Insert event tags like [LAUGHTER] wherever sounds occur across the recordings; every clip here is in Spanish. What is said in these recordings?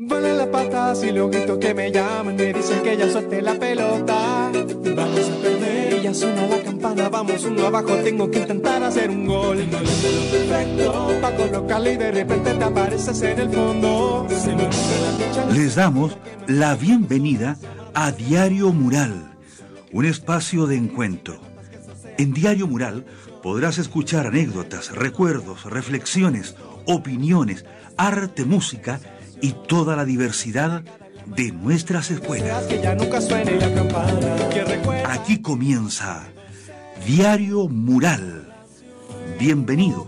Vuelan las patas y los gritos que me llaman me dicen que ya suelte la pelota. Vamos a perder y ya suena la campana, vamos uno abajo, tengo que intentar hacer un gol. Tengo perfecto pa' colocarle y de repente te apareces en el fondo. Les damos la bienvenida a Diario Mural, un espacio de encuentro. En Diario Mural podrás escuchar anécdotas, recuerdos, reflexiones, opiniones, arte, música y toda la diversidad de nuestras escuelas. Aquí comienza Diario Mural. Bienvenidos.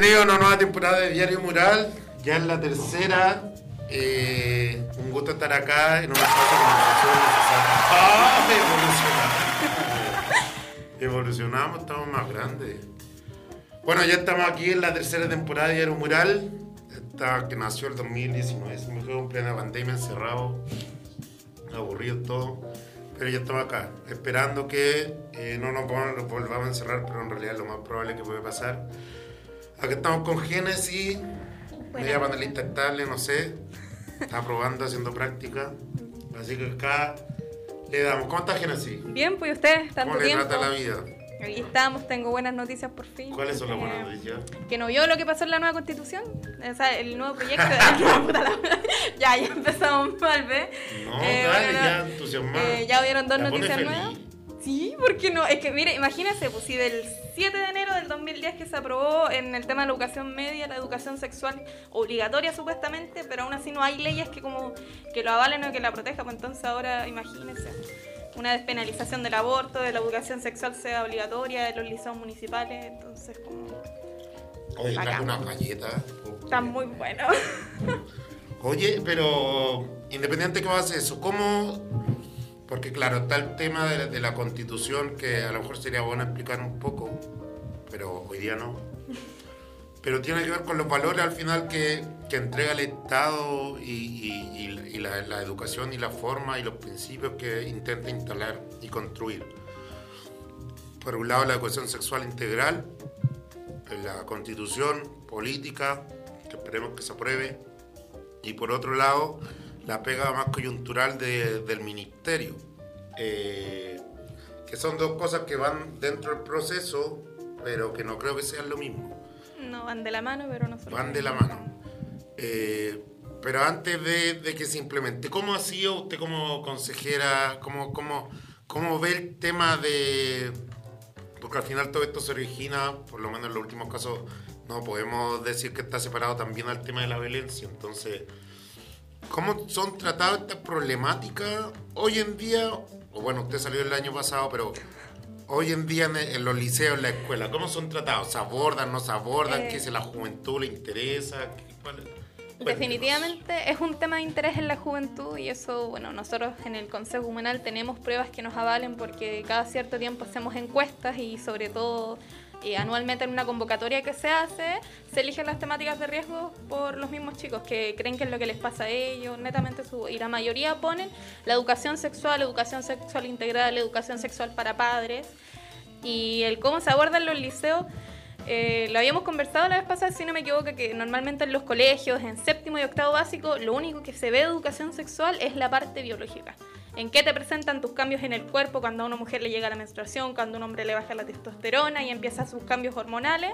Hola, bienvenidos a una nueva temporada de Diario Mural. Ya es la tercera. Eh, un gusto estar acá en una espacio de necesaria. ¡Ah! Evolucionamos. Evolucionamos, estamos más grandes. Bueno, ya estamos aquí en la tercera temporada de Diario Mural. Esta que nació el 2019. Se me fue en plena pandemia encerrado, aburrido todo. Pero ya estamos acá, esperando que eh, no nos vol- volvamos a encerrar, pero en realidad lo más probable que puede pasar. Aquí estamos con Génesis, media panelista estable, no sé. Está probando, haciendo práctica. Así que acá le damos. ¿Cómo está Génesis? Bien, pues ustedes, tanto ¿Cómo le tiempo. trata la vida? Aquí estamos, tengo buenas noticias por fin. ¿Cuáles son las Eh, buenas noticias? Que no vio lo que pasó en la nueva constitución, o sea, el nuevo proyecto. [LAUGHS] Puta la- [LAUGHS] ya, ya empezamos mal, ¿ves? No, Eh, dale, bueno, ya entusiasmado. eh, ya vieron dos La noticias nuevas. Sí, ¿por qué no? Es que, mire, imagínense, pues si del 7 de enero del 2010 que se aprobó en el tema de la educación media, la educación sexual obligatoria supuestamente, pero aún así no hay leyes que como que lo avalen o que la protejan, pues entonces ahora imagínense una despenalización del aborto, de la educación sexual sea obligatoria, de los liceos municipales, entonces como Oye, Bacán. unas galletas. está muy bueno. Oye, pero independiente que va a eso, ¿cómo? Porque claro, está el tema de, de la constitución que a lo mejor sería bueno explicar un poco, pero hoy día no. Pero tiene que ver con los valores al final que, que entrega el Estado y, y- y- y la, la educación y la forma y los principios que intenta instalar y construir. Por un lado, la educación sexual integral, la constitución política, que esperemos que se apruebe, y por otro lado, la pega más coyuntural de- del ministerio, eh, que son dos cosas que van dentro del proceso, pero que no creo que sean lo mismo, No van de la mano, pero no son van de la mano. Eh, pero antes de, de que se implemente, ¿cómo ha sido usted como consejera, cómo, cómo, cómo ve el tema de... Porque al final todo esto se origina, por lo menos en los últimos casos, no podemos decir que está separado también al tema de la violencia. Entonces, ¿cómo son tratadas estas problemáticas hoy en día? O bueno, usted salió el año pasado, pero hoy en día en, en los liceos, en la escuela, ¿cómo son tratados? ¿Se abordan, no se abordan? Eh. ¿Qué si a la juventud le interesa? Definitivamente es un tema de interés en la juventud y eso, bueno, nosotros en el Consejo Comunal tenemos pruebas que nos avalen porque cada cierto tiempo hacemos encuestas y sobre todo anualmente en una convocatoria que se hace se eligen las temáticas de riesgo por los mismos chicos que creen que es lo que les pasa a ellos, netamente su, y la mayoría ponen la educación sexual, educación sexual integral, educación sexual para padres y el cómo se aborda en los liceos eh, lo habíamos conversado la vez pasada, si no me equivoco, que normalmente en los colegios, en séptimo y octavo básico, lo único que se ve de educación sexual es la parte biológica. En qué te presentan tus cambios en el cuerpo cuando a una mujer le llega la menstruación, cuando a un hombre le baja la testosterona y empieza sus cambios hormonales.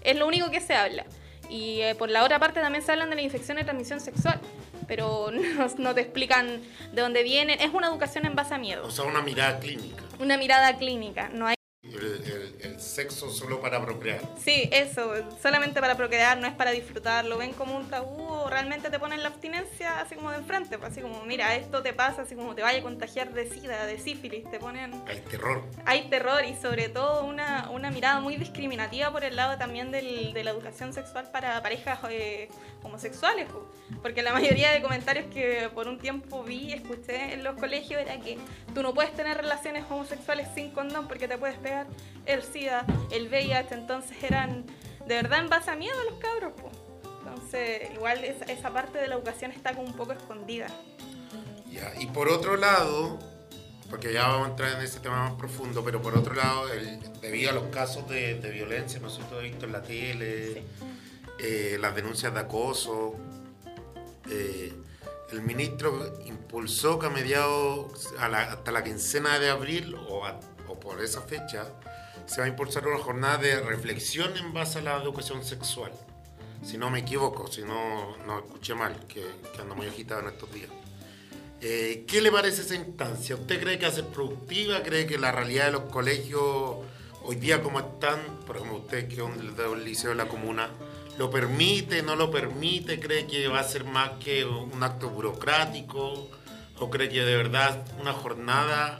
Es lo único que se habla. Y eh, por la otra parte también se hablan de la infección de transmisión sexual, pero [LAUGHS] no, no te explican de dónde vienen. Es una educación en base a miedo, O sea, una mirada clínica. una mirada clínica. No hay El, el- el el sexo solo para procrear. Sí, eso, solamente para procrear, no es para disfrutar, lo ven como un tabú o realmente te ponen la abstinencia así como de enfrente, pues, así como, mira, esto te pasa, así como te vaya a contagiar de sida, de sífilis, te ponen... Hay terror. Hay terror y sobre todo una, una mirada muy discriminativa por el lado también del, de la educación sexual para parejas eh, homosexuales, pues. porque la mayoría de comentarios que por un tiempo vi, escuché en los colegios era que tú no puedes tener relaciones homosexuales sin condón porque te puedes pegar el SIDA, el VIH, entonces eran de verdad en base a miedo los cabros. Entonces, igual esa, esa parte de la educación está como un poco escondida. Ya, Y por otro lado, porque ya vamos a entrar en ese tema más profundo, pero por otro lado, el- debido a los casos de, de violencia, nosotros hemos visto en la tele, Sí. Eh, las denuncias de acoso, eh, el ministro impulsó que a mediados, a la- hasta la quincena de abril o, a- o por esa fecha, se va a impulsar una jornada de reflexión en base a la educación sexual. Si no me equivoco, si no, no escuché mal, que, que ando muy agitado en estos días. Eh, ¿Qué le parece esa instancia? ¿Usted cree que ser productiva? ¿Cree que la realidad de los colegios hoy día como están, por ejemplo usted que es un liceo de la comuna, lo permite, no lo permite? ¿Cree que va a ser más que un acto burocrático? ¿O cree que de verdad una jornada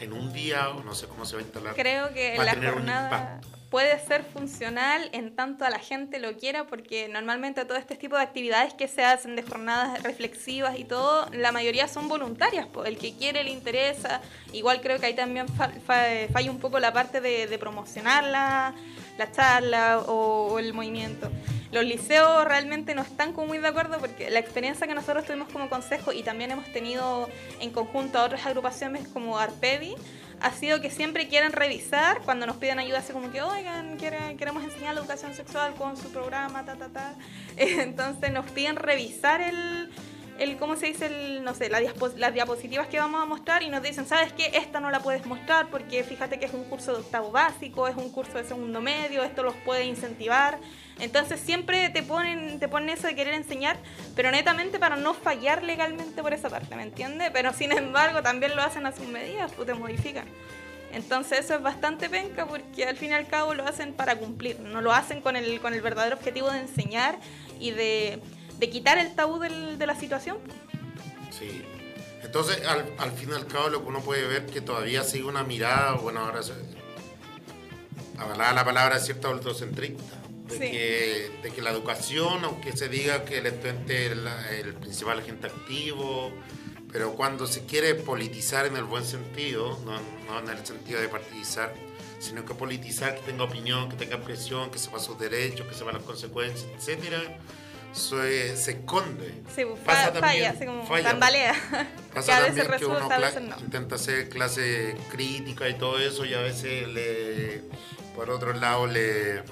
en un día, o no sé cómo se va a instalar? Creo que va a la tener jornada puede ser funcional en tanto a la gente lo quiera, porque normalmente todo este tipo de actividades que se hacen de jornadas reflexivas y todo, la mayoría son voluntarias. El que quiere le interesa. Igual creo que ahí también fa- fa- falla un poco la parte de, de promocionar la, la charla o, o el movimiento. Los liceos realmente no están como muy de acuerdo porque la experiencia que nosotros tuvimos como consejo y también hemos tenido en conjunto a otras agrupaciones como Arpevi, ha sido que siempre quieren revisar cuando nos piden ayuda, así como que, oigan, queremos enseñar la educación sexual con su programa, ta, ta, ta. [LAUGHS] Entonces nos piden revisar el, el ¿cómo se dice? El, no sé, la diapo- las diapositivas que vamos a mostrar y nos dicen, ¿sabes qué? Esta no la puedes mostrar porque fíjate que es un curso de octavo básico, es un curso de segundo medio, esto los puede incentivar. Entonces siempre te ponen, te ponen eso de querer enseñar, pero netamente para no fallar legalmente por esa parte, ¿me entiendes? Pero sin embargo también lo hacen a sus medidas, pues te modifican. Entonces eso es bastante penca porque al fin y al cabo lo hacen para cumplir, no lo hacen con el, con el verdadero objetivo de enseñar y de, de quitar el tabú de la situación. Sí. Entonces, al, al fin y al cabo, lo que uno puede ver que todavía sigue una mirada, bueno, ahora se, avalada la palabra cierta autocentrista, de, Sí. que, de que la educación, aunque se diga que el estudiante es la- el principal agente activo, pero cuando se quiere politizar en el buen sentido, no, no en el sentido de partidizar, sino que politizar, que tenga opinión, que tenga presión, que sepa sus derechos, que sepa las consecuencias, etcétera, se, se esconde. Sí, Pasa fa- también- falla, así como falla. tambalea. Pasa que a veces también que uno resulta, a veces no. intenta hacer clase crítica y todo eso y a veces le, por otro lado le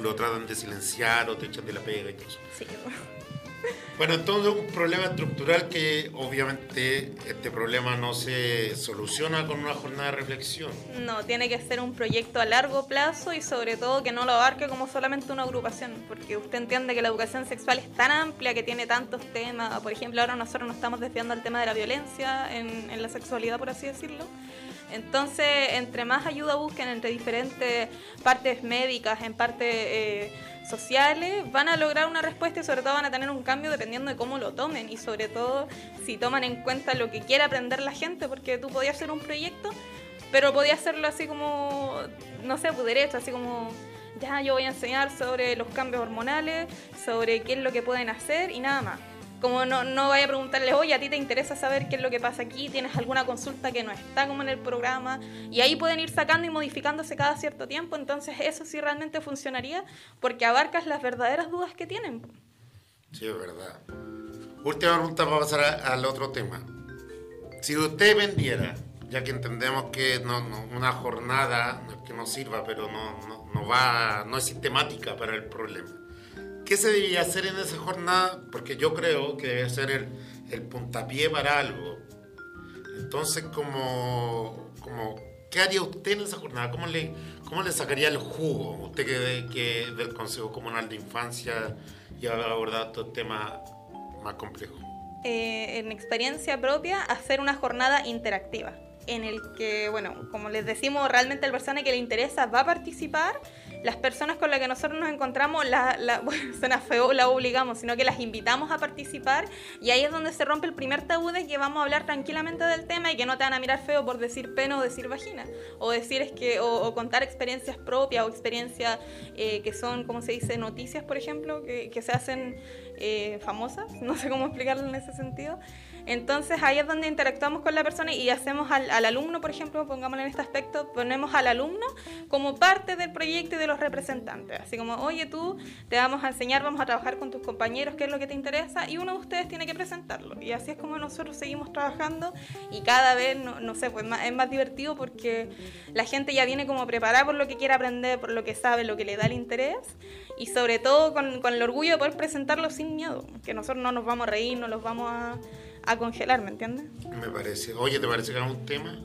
lo tratan de silenciar o te echan de la pega y todo eso. Sí, [LAUGHS] Bueno, entonces un problema estructural que obviamente este problema no se soluciona con una jornada de reflexión. No, tiene que ser un proyecto a largo plazo y sobre todo que no lo abarque como solamente una agrupación, porque usted entiende que la educación sexual es tan amplia, que tiene tantos temas. Por ejemplo, ahora nosotros nos estamos desviando al tema de la violencia en, en la sexualidad, por así decirlo. Entonces, entre más ayuda busquen entre diferentes partes médicas, en partes eh, sociales, van a lograr una respuesta y sobre todo van a tener un cambio dependiendo de cómo lo tomen y sobre todo si toman en cuenta lo que quiere aprender la gente, porque tú podías hacer un proyecto pero podía hacerlo así como, no sé, pues derecho, así como, ya yo voy a enseñar sobre los cambios hormonales, sobre qué es lo que pueden hacer y nada más. Como no, no vaya a preguntarles, oye, a ti te interesa saber qué es lo que pasa aquí, tienes alguna consulta que no está como en el programa, y ahí pueden ir sacando y modificándose cada cierto tiempo, entonces eso sí realmente funcionaría, porque abarcas las verdaderas dudas que tienen. Sí, es verdad. Última pregunta para pasar al otro tema. Si usted vendiera, ya que entendemos que no, no- una jornada que no sirva, pero no, no, no va, no es sistemática para el problema. ¿Qué se debería hacer en esa jornada? Porque yo creo que debe ser el, el puntapié para algo. Entonces, como, como, ¿qué haría usted en esa jornada? ¿Cómo le, cómo le sacaría el jugo? Usted que, que del Consejo Comunal de Infancia y ha abordado estos temas más complejos. Eh, en experiencia propia, hacer una jornada interactiva. en el que, bueno, como les decimos, realmente la persona que le interesa va a participar las personas con las que nosotros nos encontramos, la, la, [LAUGHS] bueno, suena feo, la obligamos, sino que las invitamos a participar y ahí es donde se rompe el primer tabú de que vamos a hablar tranquilamente del tema y que no te van a mirar feo por decir pena o decir vagina, o decir es que, o, contar experiencias propias o experiencias eh, que son, como se dice, noticias, por ejemplo, que, que se hacen eh, famosas, [LAUGHS] no sé cómo explicarlo en ese sentido. Entonces ahí es donde interactuamos con la persona y hacemos al, alumno, por ejemplo, pongámoslo en este aspecto, ponemos al alumno como parte del proyecto y de los representantes. Así como, oye, tú te vamos a enseñar, vamos a trabajar con tus compañeros, qué es lo que te interesa, y uno de ustedes tiene que presentarlo. Y así es como nosotros seguimos trabajando y cada vez, no, sé, pues es más divertido porque la gente ya viene como preparada por lo que quiere aprender, por lo que sabe, lo que le da el interés y sobre todo con, con el orgullo de poder presentarlo sin miedo, que nosotros no nos vamos a reír, no los vamos a a congelar, ¿me entiendes? Me parece. Oye, ¿te parece que era un tema?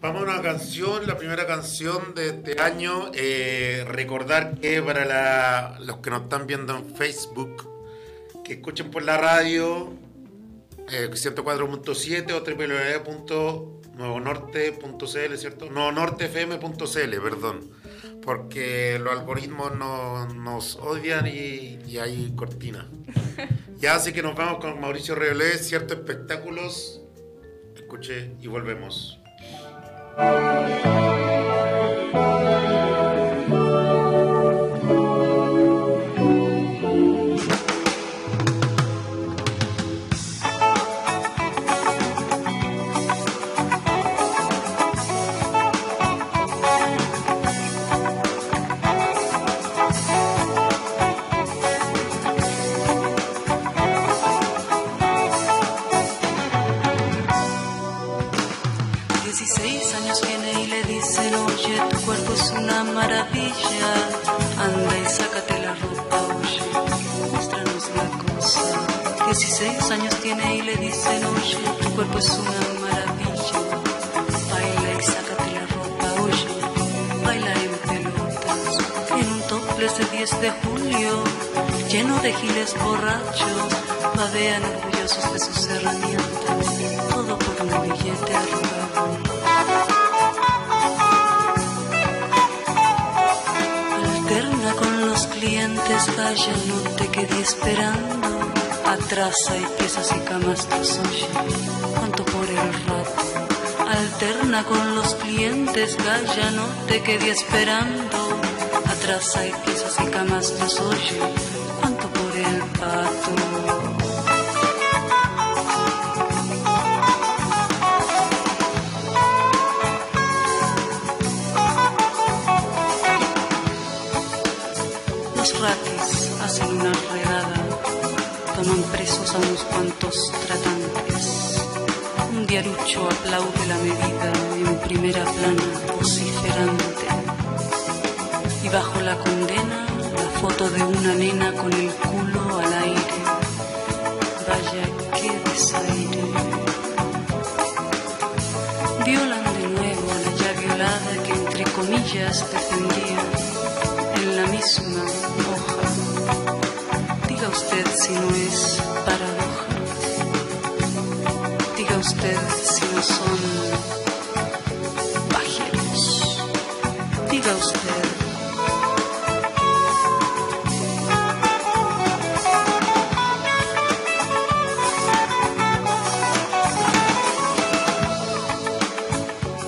Vamos a una canción, la primera canción de este año. Eh, recordar que para los que nos están viendo en Facebook, que escuchen por la radio eh, 104.7 o www.nuevonorte.cl, ¿cierto? Nuevonortefm.cl, perdón. Porque los algoritmos nos odian y, y hay cortina. Ya, así que nos vamos con Mauricio Reolé, ciertos espectáculos. Escuche y volvemos. Hay piezas y camastros, oye, cuánto por el rato. Alterna con los clientes, galla, no te quedé esperando. Atrás hay piezas y camastros, oye, cuánto por el pato. Tratantes. Un diarucho aplaude la medida en primera plana, vociferante. Y bajo la condena, la foto de una nena con el culo al aire. Vaya, qué desaire. Violan de nuevo a la ya violada que entre comillas defendía en la misma usted si no es paradoja. Usted si no son pajeros. Diga usted.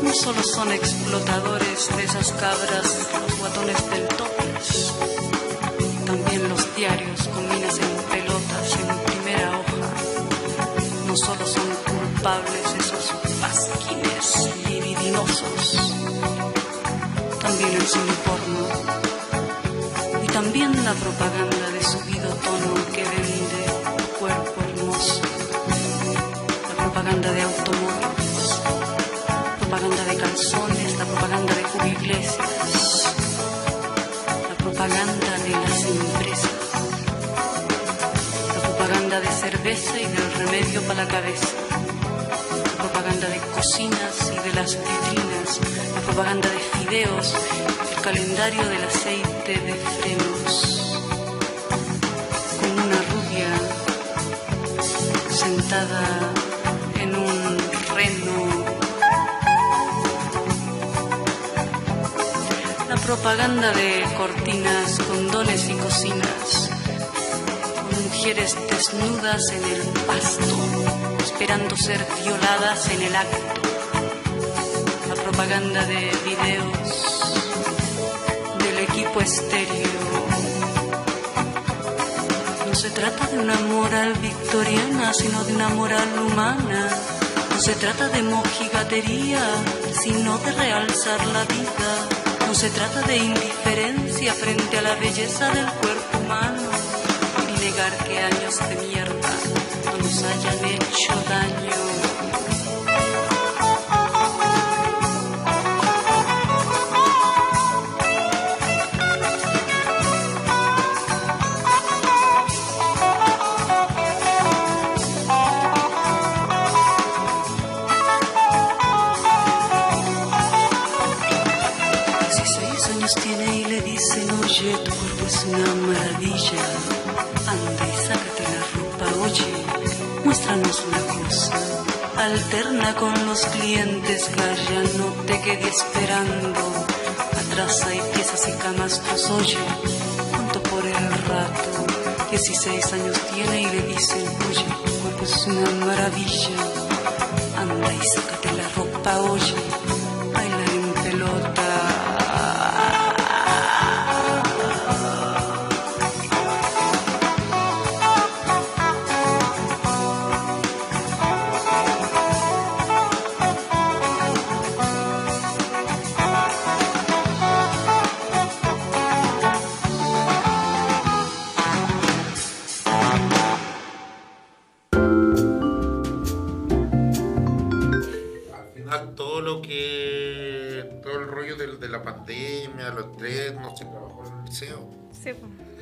No solo son explotadores de esas cabras, los guatones del topes, también los diarios esos pasquines libidinosos. También el cine porno. Y también la propaganda de subido tono que vende cuerpo hermoso. La propaganda de automóviles. Propaganda de calzones, la propaganda de cubiglesias. La propaganda de las empresas. La propaganda de cerveza y del remedio para la cabeza de cocinas y de las vitrinas, la propaganda de fideos, el calendario del aceite de frenos. Con una rubia sentada en un reno. La propaganda de cortinas, condones y cocinas mujeres desnudas en el pasto, esperando ser violadas en el acto. La propaganda de videos del equipo estéreo. No se trata de una moral victoriana, sino de una moral humana. No se trata de mojigatería, sino de realzar la vida no se trata de indiferencia frente a la belleza del cuerpo humano, que años de mierda no nos hayan hecho daño. Con los clientes, calla, no te quede esperando. Atrás hay piezas y camas, pues oye, junto por el rato. 16 años tiene y le dicen, oye, tu cuerpo es una maravilla. Anda y sácate la ropa, oye,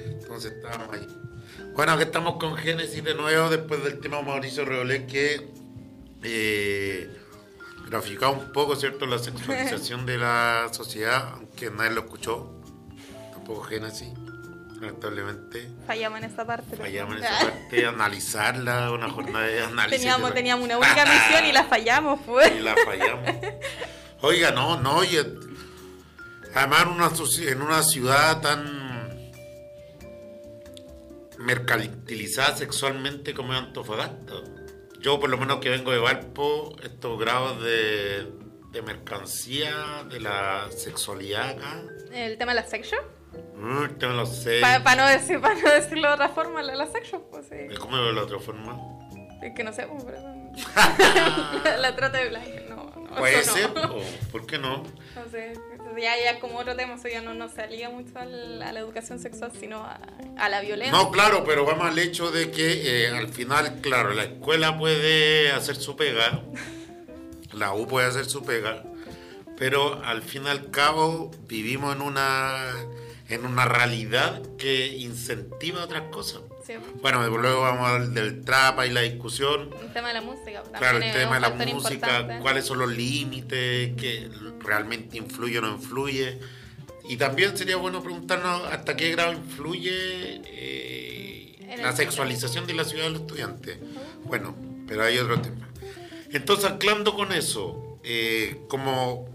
Entonces estábamos ahí. Bueno, aquí estamos con Génesis de nuevo, después del tema Mauricio Reolé, que eh, graficaba un poco, ¿cierto?, la [LAUGHS] sexualización de la sociedad, aunque nadie lo escuchó. Tampoco Génesis, lamentablemente. Fallamos en esa parte. Fallamos en esa parte, [LAUGHS] analizarla, una jornada de análisis. Teníamos, teníamos una única misión y la fallamos, pues. [LAUGHS] Y la fallamos. Oiga, no, no, oye. Además, en una, en una ciudad tan mercantilizada sexualmente como Antofagasta. Yo por lo menos que vengo de Valpo, estos grados de, de mercancía, de la sexualidad acá. ¿El tema de la sex mm, de los sex Para no, decir, no decirlo de otra forma, la, la sex pues sí. ¿Cómo de la otra forma? Es que no sé, pues, [LAUGHS] [LAUGHS] la, trata de blanca, no. no Puede ser, [LAUGHS] ¿por qué no? No sé ya, ya como otro tema, eso ya no, no salía mucho a la, educación sexual, sino a, la violencia. No, claro, pero vamos al hecho de que eh, al final, claro, la escuela puede hacer su pega, la U puede hacer su pega, pero al fin y al cabo vivimos en una, en una realidad que incentiva otras cosas. Bueno, luego vamos al del trapa y la discusión. El tema de la música. Claro, el tema de la música, cuáles son los límites, que realmente influye o no influye. Y también sería bueno preguntarnos hasta qué grado influye eh, la sexualización de la ciudad de los estudiantes. Bueno, pero hay otro tema. Entonces, anclando con eso, eh, como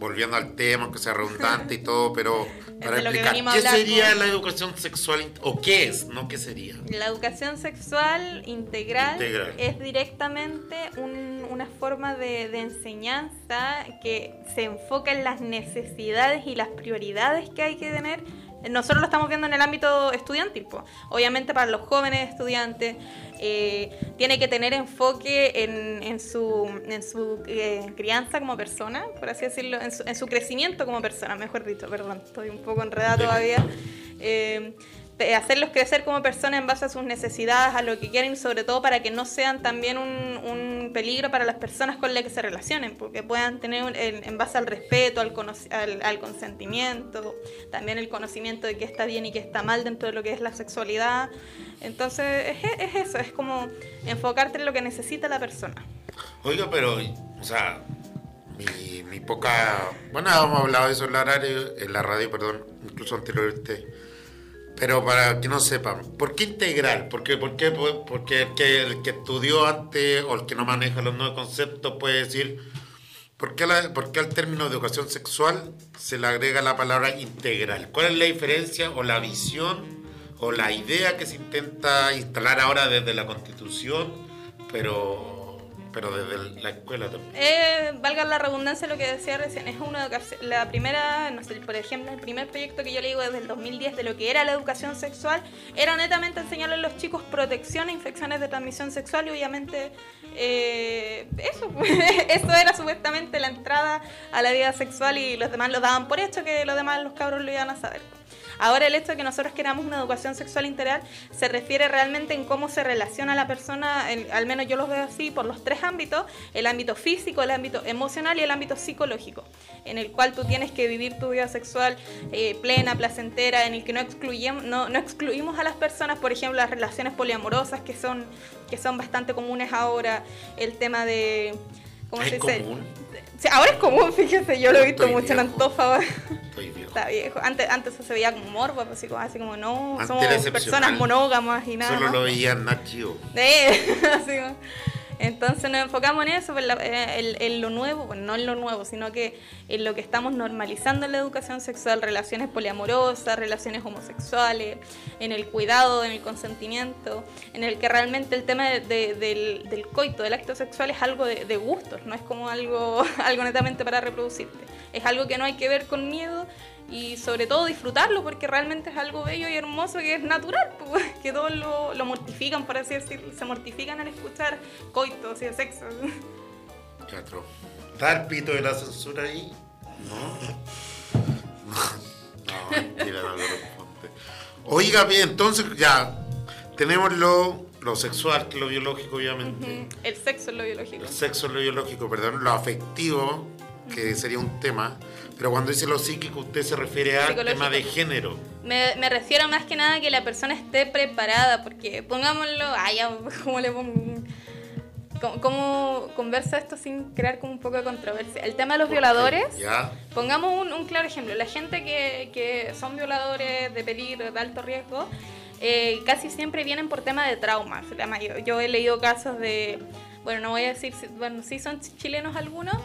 volviendo al tema, que sea redundante y todo, pero [LAUGHS] para explicar, ¿qué sería la educación sexual o qué es, no qué sería? La educación sexual integral, es directamente una forma de, de, enseñanza que se enfoca en las necesidades y las prioridades que hay que tener nosotros lo estamos viendo en el ámbito estudiantil. Obviamente para los jóvenes estudiantes eh, tiene que tener enfoque en, su, en su eh, crianza como persona, por así decirlo, en su, crecimiento como persona, mejor dicho, perdón, estoy un poco enredada todavía. Eh, hacerlos crecer como personas en base a sus necesidades, a lo que quieren, sobre todo para que no sean también un, peligro para las personas con las que se relacionen, porque puedan tener en base al respeto, al, al, consentimiento, también el conocimiento de qué está bien y qué está mal dentro de lo que es la sexualidad. Entonces es, eso, es como enfocarte en lo que necesita la persona. Oiga, pero, o sea, mi, poca... Bueno, hemos hablado de eso en la radio, en la radio perdón, incluso anteriormente pero para que no sepan, ¿por qué integral? ¿Por qué, por porque el que, el que estudió antes o el que no maneja los nuevos conceptos puede decir, ¿Por qué, por qué al término de educación sexual se le agrega la palabra integral? ¿Cuál es la diferencia o la visión o la idea que se intenta instalar ahora desde la Constitución, pero, pero desde la escuela también? Eh, valga la redundancia lo que decía recién, es una educación, la primera, no sé, por ejemplo, el primer proyecto que yo le digo desde el 2010 de lo que era la educación sexual, era netamente enseñarle a los chicos protección a infecciones de transmisión sexual y obviamente eh, eso, [LAUGHS] eso era supuestamente la entrada a la vida sexual y los demás lo daban por hecho que los demás los cabros lo iban a saber. Ahora el hecho de que nosotros queramos una educación sexual integral se refiere realmente en cómo se relaciona la persona, en- al menos yo los veo así, por los tres ámbitos, el ámbito físico, el ámbito emocional y el ámbito psicológico, en el cual tú tienes que vivir tu vida sexual eh, plena, placentera, en el que no excluimos, no, no excluimos a las personas, por ejemplo, las relaciones poliamorosas que son, que son bastante comunes ahora, el tema de... ¿Cómo ¿Es se dice? común? Ahora es común, [LAUGHS] fíjese, yo lo he visto Estoy mucho en viejo. Antofa ahora. Estoy viejo. Está viejo. Antes, antes eso se veía como morbo, pues, así como, así como no, somos personas monógamas y nada. Solo más. lo veía en Nat Geo. Eh, así como- Entonces nos enfocamos en eso, pues, la- eh, en, en lo nuevo, bueno, no en lo nuevo, sino que en lo que estamos normalizando en la educación sexual, relaciones poliamorosas, relaciones homosexuales, en el cuidado, en el consentimiento, en el que realmente el tema de- de- del, del coito, del acto sexual es algo de, de gustos, no es como algo, [LAUGHS] algo netamente para reproducirte. Es algo que no hay que ver con miedo y sobre todo disfrutarlo porque realmente es algo bello y hermoso que es natural, [LAUGHS] pues, que todos lo, lo mortifican, por así decirlo, se mortifican al escuchar coitos y sexo. Teatro. ¿Está el pito de la censura ahí? No. [LAUGHS] No, mentira, no corresponde. Oiga, bien, entonces ya tenemos lo, lo sexual, que es lo biológico, obviamente. El sexo es lo biológico. El sexo es lo biológico, perdón, lo afectivo, que sería un tema. Pero cuando dice lo psíquico, usted se refiere al tema de género. Me, me refiero más que nada a que la persona esté preparada, porque pongámoslo, ay, ya, [LAUGHS] ¿cómo le pongo? ¿Cómo, cómo conversa esto sin crear como un poco de controversia? El tema de los violadores, pongamos un, un claro ejemplo, la gente que, que son violadores de peligro, de alto riesgo, eh, casi siempre vienen por tema de traumas. Mayor- yo he leído casos de, bueno, no voy a decir, si- bueno, sí son chilenos algunos,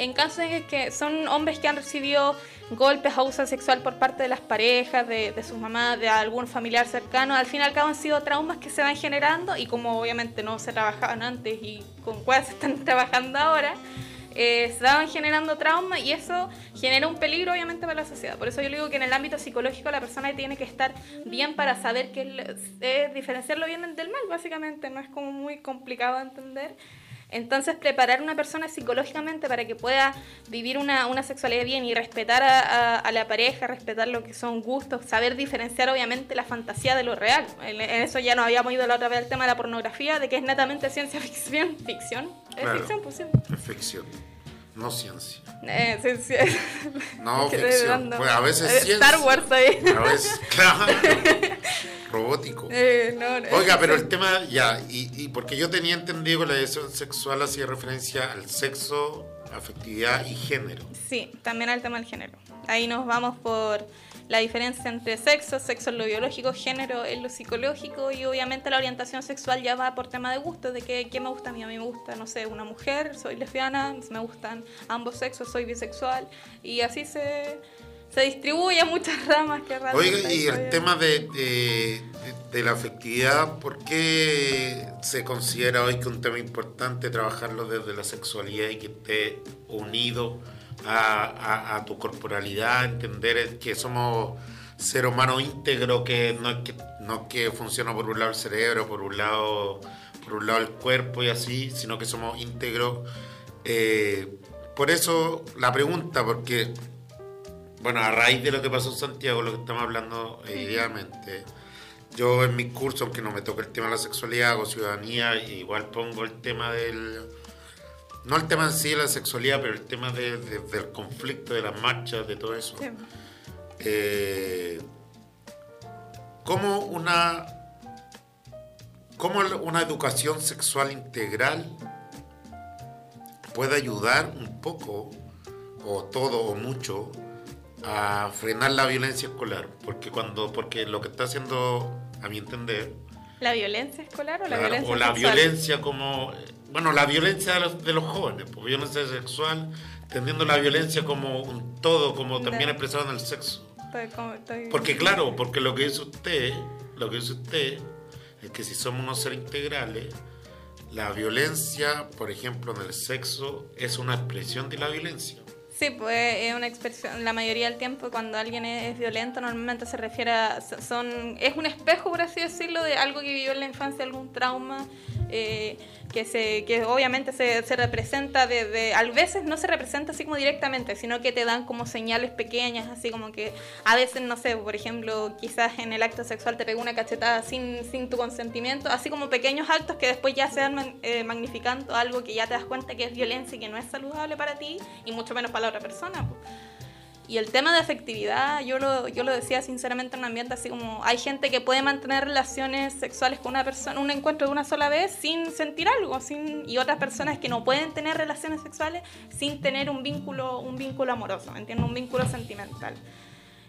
en casos en que son hombres que han recibido golpes, abuso sexual por parte de las parejas, de, de sus mamás, de algún familiar cercano, al fin y al cabo han sido traumas que se van generando y como obviamente no se trabajaban antes y con cuáles [LAUGHS] se están trabajando ahora, eh, se van generando traumas y eso genera un peligro obviamente para la sociedad. Por eso yo digo que en el ámbito psicológico la persona tiene que estar bien para saber que es, es diferenciar lo bien del mal, básicamente, no es como muy complicado de entender. Entonces, preparar a una persona psicológicamente para que pueda vivir una, una sexualidad bien y respetar a, a- a la pareja, respetar lo que son gustos, saber diferenciar obviamente la fantasía de lo real. En, en eso ya nos habíamos ido la otra vez al tema de la pornografía, de que es netamente ciencia [LAUGHS] ficción. ¿Ficción? ¿Es Claro. ficción? Pues sí. Es ficción, no ciencia. Eh, sí. [LAUGHS] No, [LAUGHS] ficción. Pues a veces Eh, ciencia. Star Wars ahí. A veces, [LAUGHS] claro. Robótico. Eh, no, no, Oiga, pero el tema, ya, y, y porque yo tenía entendido que la educación sexual hacía referencia al sexo, afectividad y género. Sí, también al tema del género. Ahí nos vamos por la diferencia entre sexo, sexo en lo biológico, género en lo psicológico y obviamente la orientación sexual ya va por tema de gusto, de que, qué me gusta a mí. A mí me gusta, no sé, una mujer, soy lesbiana, me gustan ambos sexos, soy bisexual y así se, se distribuye a muchas [LAUGHS] ramas que. Oiga, y el tema de- de- de la afectividad, ¿por qué se considera hoy que un tema importante trabajarlo desde la sexualidad y que esté unido a, a- a tu corporalidad, entender que somos ser humano íntegro, que no es que, no que funciona por un lado el cerebro, por un lado, por un lado el cuerpo y así, sino que somos íntegros. Eh, por eso la pregunta, porque bueno, a raíz de lo que pasó en Santiago, lo que estamos hablando diariamente, yo en mis cursos, aunque no me toque el tema de la sexualidad, hago ciudadanía, igual pongo el tema del... No el tema en sí de la sexualidad, pero el tema de- de- del conflicto, de las marchas, de todo eso. Sí. Eh, ¿Cómo una, cómo una educación sexual integral puede ayudar un poco, o todo, o mucho, a frenar la violencia escolar? Porque, cuando, porque lo que está haciendo, a mi entender, ¿La violencia escolar o la Claro, violencia o la sexual? violencia como, bueno, la violencia de los, de los jóvenes, pues violencia sexual, entendiendo la violencia como un todo, como también expresado en el sexo. Estoy como- estoy- Porque claro, porque lo que dice usted, lo que dice usted, es que si somos unos seres integrales, la violencia, por ejemplo, en el sexo, es una expresión de la violencia. Sí, pues es una expresión, la mayoría del tiempo cuando alguien es, es violento normalmente se refiere a, son, es un espejo, por así decirlo, de algo que vivió en la infancia, algún trauma, eh, que, se, que obviamente se, se representa desde, a veces no se representa así como directamente, sino que te dan como señales pequeñas, así como que a veces, no sé, por ejemplo, quizás en el acto sexual te pegó una cachetada sin, sin tu consentimiento, así como pequeños actos que después ya se van eh, magnificando algo que ya te das cuenta que es violencia y que no es saludable para ti y mucho menos para la otra persona. Y el tema de afectividad, yo lo, yo lo decía sinceramente en un ambiente así como hay gente que puede mantener relaciones sexuales con una persona, un encuentro de una sola vez sin sentir algo, sin, y otras personas que no pueden tener relaciones sexuales sin tener un vínculo, un vínculo amoroso, ¿me entiendes? Un vínculo sentimental.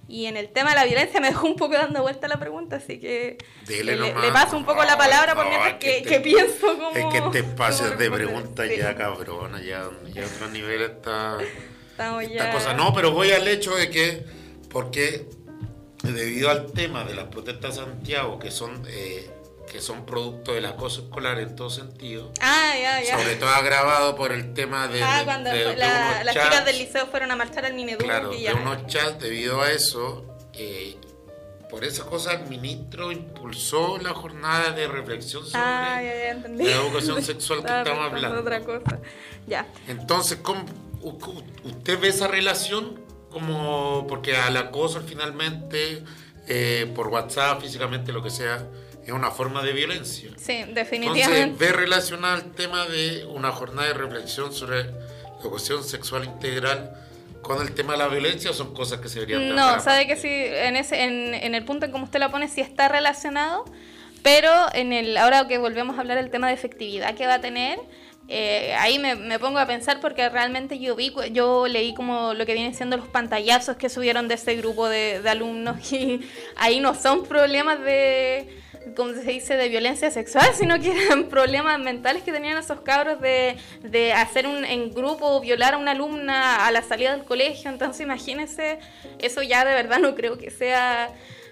Y en el tema de la violencia me dejó un poco dando vuelta la pregunta, así que le, nomás. le paso un poco la palabra por No, mientras es que, te- pienso como... Es que este espacio cómo es de preguntas Sí, ya cabrona, ya, ya a otro nivel está... esta ya- cosa. No, pero voy al hecho de que, porque debido al tema de las protestas de Santiago, que son, eh, que son producto del acoso escolar en todo sentido, Ah, ya, ya. sobre todo agravado por el tema de, Ah, de- cuando de- de la- las chats, chicas del liceo fueron a marchar al Mineduc claro, y de ya. unos chats, debido a eso, eh, por esa cosa el ministro impulsó la jornada de reflexión sobre Ah, ya, ya la educación sexual que [LAUGHS] estamos hablando. otra cosa. Ya. Entonces, ¿cómo, ¿usted ve esa relación como, porque al acoso finalmente, eh, por WhatsApp, físicamente, lo que sea, es una forma de violencia? Sí, Entonces, definitivamente. ¿ve relacionado el tema de una jornada de reflexión sobre la educación sexual integral con el tema de la violencia son cosas que se deberían No, sabe que sí, en, ese, en, en el punto en como usted la pone, sí está relacionado, pero en el ahora que volvemos a hablar del tema de efectividad que va a tener, eh, ahí me, pongo a pensar porque realmente yo vi, yo leí como lo que vienen siendo los pantallazos que subieron de ese grupo de, de alumnos [LAUGHS] y ahí no son problemas de como se dice, de violencia sexual, sino que eran problemas mentales que tenían esos cabros de, de hacer un en grupo, violar a una alumna a la salida del colegio. Entonces, imagínense, eso ya de verdad no creo que sea,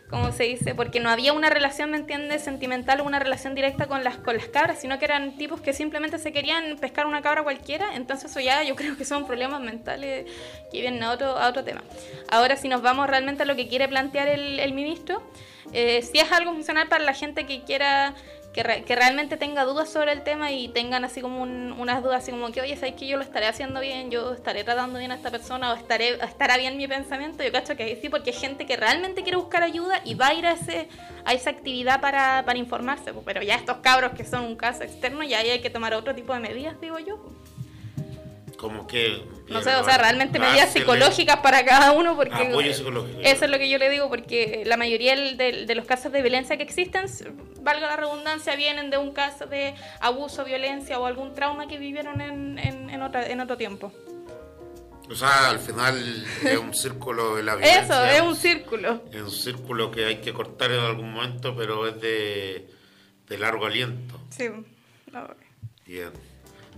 como se dice, porque no había una relación, ¿me entiendes?, sentimental o una relación directa con las, con las cabras, sino que eran tipos que simplemente se querían pescar una cabra cualquiera. Entonces, eso ya yo [LAUGHS] creo que son problemas mentales que vienen a otro, a otro tema. Ahora, si nos vamos realmente a lo que quiere plantear el, el ministro, eh, si es algo funcional para la gente que quiera que, re- que realmente tenga dudas sobre el tema y tengan así como un- unas dudas así como que oye sabes que yo lo estaré haciendo bien yo estaré tratando bien a esta persona o estaré estará bien mi pensamiento yo cacho que sí porque hay gente que realmente quiere buscar ayuda y va a ir a ese a esa actividad para, para informarse pues, pero ya estos cabros que son un caso externo ya hay que tomar otro tipo de medidas digo yo pues. Como que... no sé o sea realmente medidas psicológicas para cada uno porque Apoyo psicológico. eso es lo que yo le digo, porque la mayoría del- de, los casos de violencia que existen, valga la redundancia, vienen de un caso de abuso, violencia o algún trauma que vivieron en, en, en otra- en otro tiempo. O sea, al final es un círculo de la [LAUGHS] violencia. Eso, es un círculo. Es un círculo que hay que cortar en algún momento, pero es de, de largo aliento. Sí. Bien.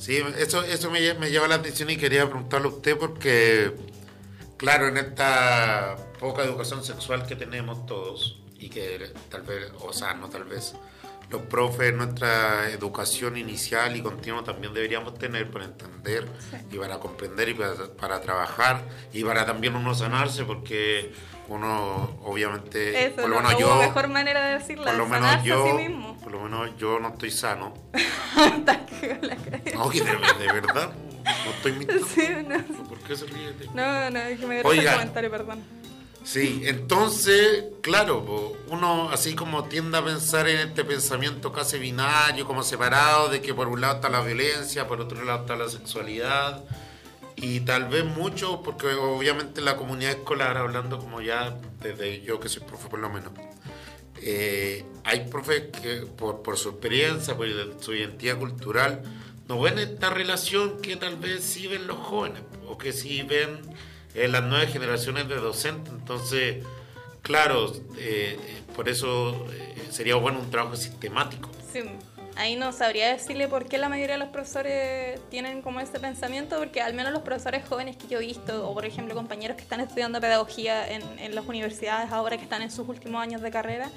Sí, eso, eso me, me lleva la atención y quería preguntarle a usted porque, claro, en esta poca educación sexual que tenemos todos y que tal vez, o sea, no tal vez, los profes, nuestra educación inicial y continua también deberíamos tener para entender y para comprender y para, para trabajar y para también uno sanarse porque uno obviamente, Eso, por lo no, menos no yo, hubo mejor manera de decirla, por lo menos yo, a sí mismo. por lo menos yo no estoy sano. [LAUGHS] No, que de, de verdad, no estoy mintiendo. [LAUGHS] Sí, no, ¿Por qué se ríe? no, no, es que me dio comentario, perdón. Sí, entonces, claro, uno así como tiende a pensar en este pensamiento casi binario, como separado, de que por un lado está la violencia, por otro lado está la sexualidad, y tal vez mucho, porque obviamente la comunidad escolar, hablando como ya desde yo que soy profe por lo menos, eh, hay profes que por, su experiencia, por su identidad cultural, no ven esta relación que tal vez sí ven los jóvenes, o que sí ven eh, las nuevas generaciones de docentes. Entonces, claro, eh, por eso sería bueno un trabajo sistemático. Sí. Ahí no sabría decirle por qué la mayoría de los profesores tienen como ese pensamiento, porque al menos los profesores jóvenes que yo he visto, o por ejemplo compañeros que están estudiando pedagogía en, en las universidades ahora que están en sus últimos años de carrera,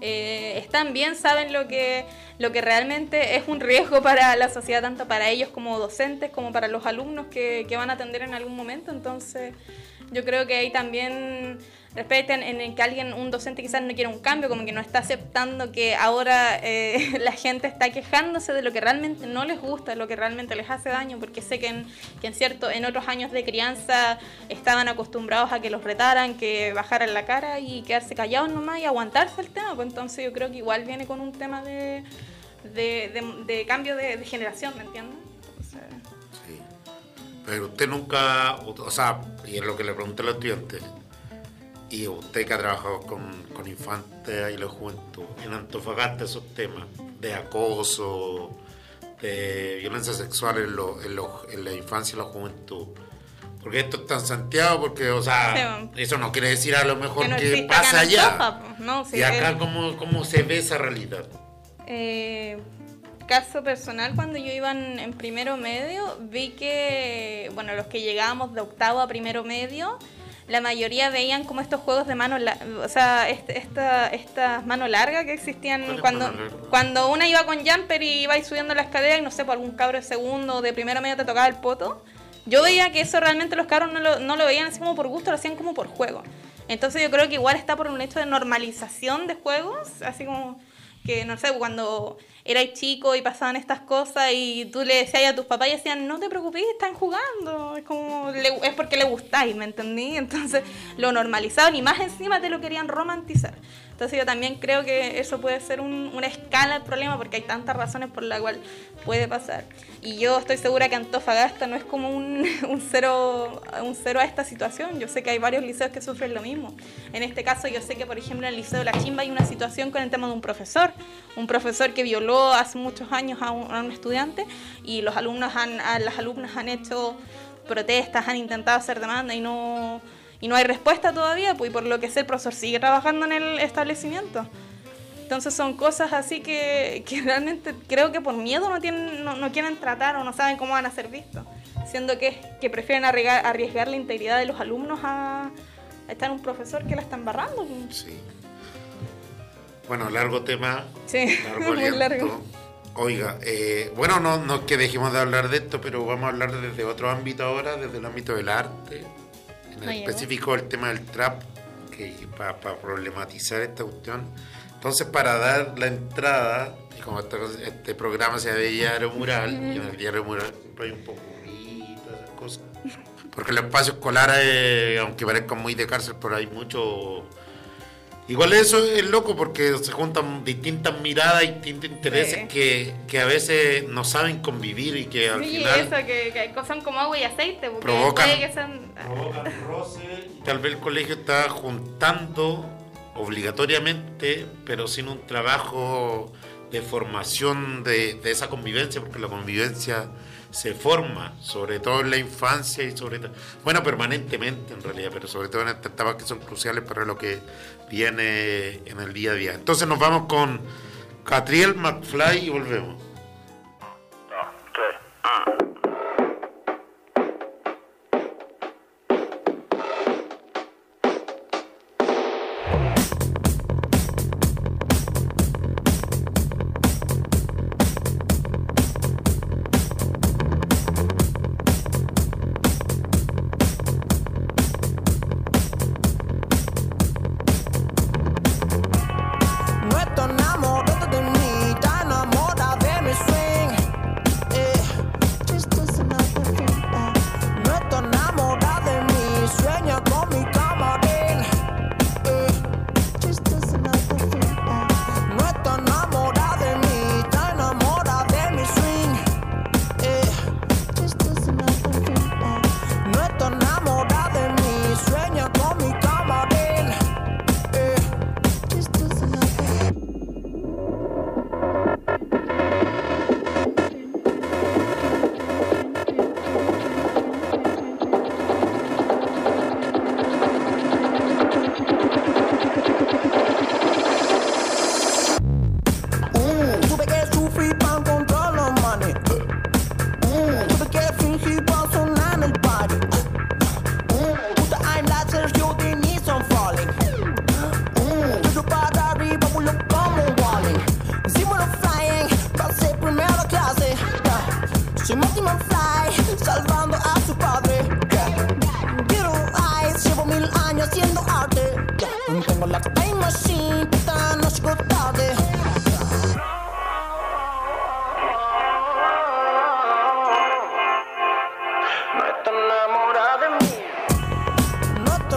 eh, están bien, saben lo que, lo que realmente es un riesgo para la sociedad, tanto para ellos como docentes, como para los alumnos que, que van a atender en algún momento. Entonces, yo creo que ahí también respeten en el que alguien, un docente quizás no quiere un cambio, como que no está aceptando que ahora eh, [LAUGHS] la gente está quejándose de lo que realmente no les gusta, lo que realmente les hace daño, porque sé que en, que en cierto, en otros años de crianza estaban acostumbrados a que los retaran, que bajaran la cara y quedarse callados nomás y aguantarse el tema, pues entonces yo creo que igual viene con un tema de, de, de, cambio de, generación, ¿me entiendes? Pero usted nunca, o sea, y es lo que le pregunté a los estudiantes, y usted que ha trabajado con, con infantes y la juventud, en Antofagasta esos temas de acoso, de violencia sexual en, lo, en, lo, en la infancia y la juventud. Porque esto está en Santiago, porque, o sea, eso no quiere decir a lo mejor que, pasa allá. y acá, ¿cómo, ¿cómo, se ve esa realidad? Eh, caso personal, cuando yo iba en, primero medio, vi que, bueno, los que llegábamos de octavo a primero medio, la mayoría veían como estos juegos de mano, o sea, este, esta, estas manos largas que existían cuando, cuando una iba con jumper y iba subiendo la escalera y no sé, por algún cabro de segundo o de primero medio te tocaba el poto. Yo veía que eso realmente los cabros no lo, no lo veían así como por gusto, lo hacían como por juego. Entonces yo creo que igual está por un hecho de normalización de juegos, así como que no sé, cuando erais chico y pasaban estas cosas y tú le decías a tus papás y decían, no te preocupes, están jugando, es como, es porque le gustáis, ¿me entendí? Entonces lo normalizaban y más encima te lo querían romantizar. Entonces yo también creo que eso puede ser una escala del problema porque hay tantas razones por las cuales puede pasar. Y yo estoy segura que Antofagasta no es como un, [LAUGHS] un, cero, un cero a esta situación. Yo sé que hay varios liceos que sufren lo mismo. En este caso yo sé que por ejemplo en el Liceo de La Chimba hay una situación con el tema de un profesor. Un profesor que violó hace muchos años a un, estudiante y los alumnos han, las alumnas han hecho protestas, han intentado hacer demanda y no y no hay respuesta todavía, pues por lo que sé el profesor sigue trabajando en el establecimiento. Entonces son cosas así que, que realmente creo que por miedo no, tienen, no, quieren tratar o no saben cómo van a ser vistos, siendo que, que prefieren arriesgar, arriesgar, la integridad de los alumnos a, estar un profesor que la está embarrando. Sí. Bueno, largo tema. Sí, largo [LAUGHS] muy largo. Oiga, eh, bueno, no, no es que dejemos de hablar de esto, pero vamos a hablar desde otro ámbito ahora, desde el ámbito del arte, en específico el tema del trap, que para problematizar esta cuestión. Entonces, para dar la entrada, y como este, este programa se ve diario mural, y en el diario mural hay un poco y todas esas cosas. Porque el espacio escolar, aunque parezca muy de cárcel, pero hay mucho Igual eso es loco porque se juntan distintas miradas y distintos intereses que, que, a veces no saben convivir y que al sí, final... eso, que, que, son como agua y aceite. Porque provocan, que provocan roce. Tal vez el colegio está juntando obligatoriamente, pero sin un trabajo de formación de, de esa convivencia, porque la convivencia se forma, sobre todo en la infancia y sobre todo, bueno, permanentemente en realidad, pero sobre todo en estas etapas que son cruciales para lo que viene en el día a día. Entonces nos vamos con Catriel McFly y volvemos.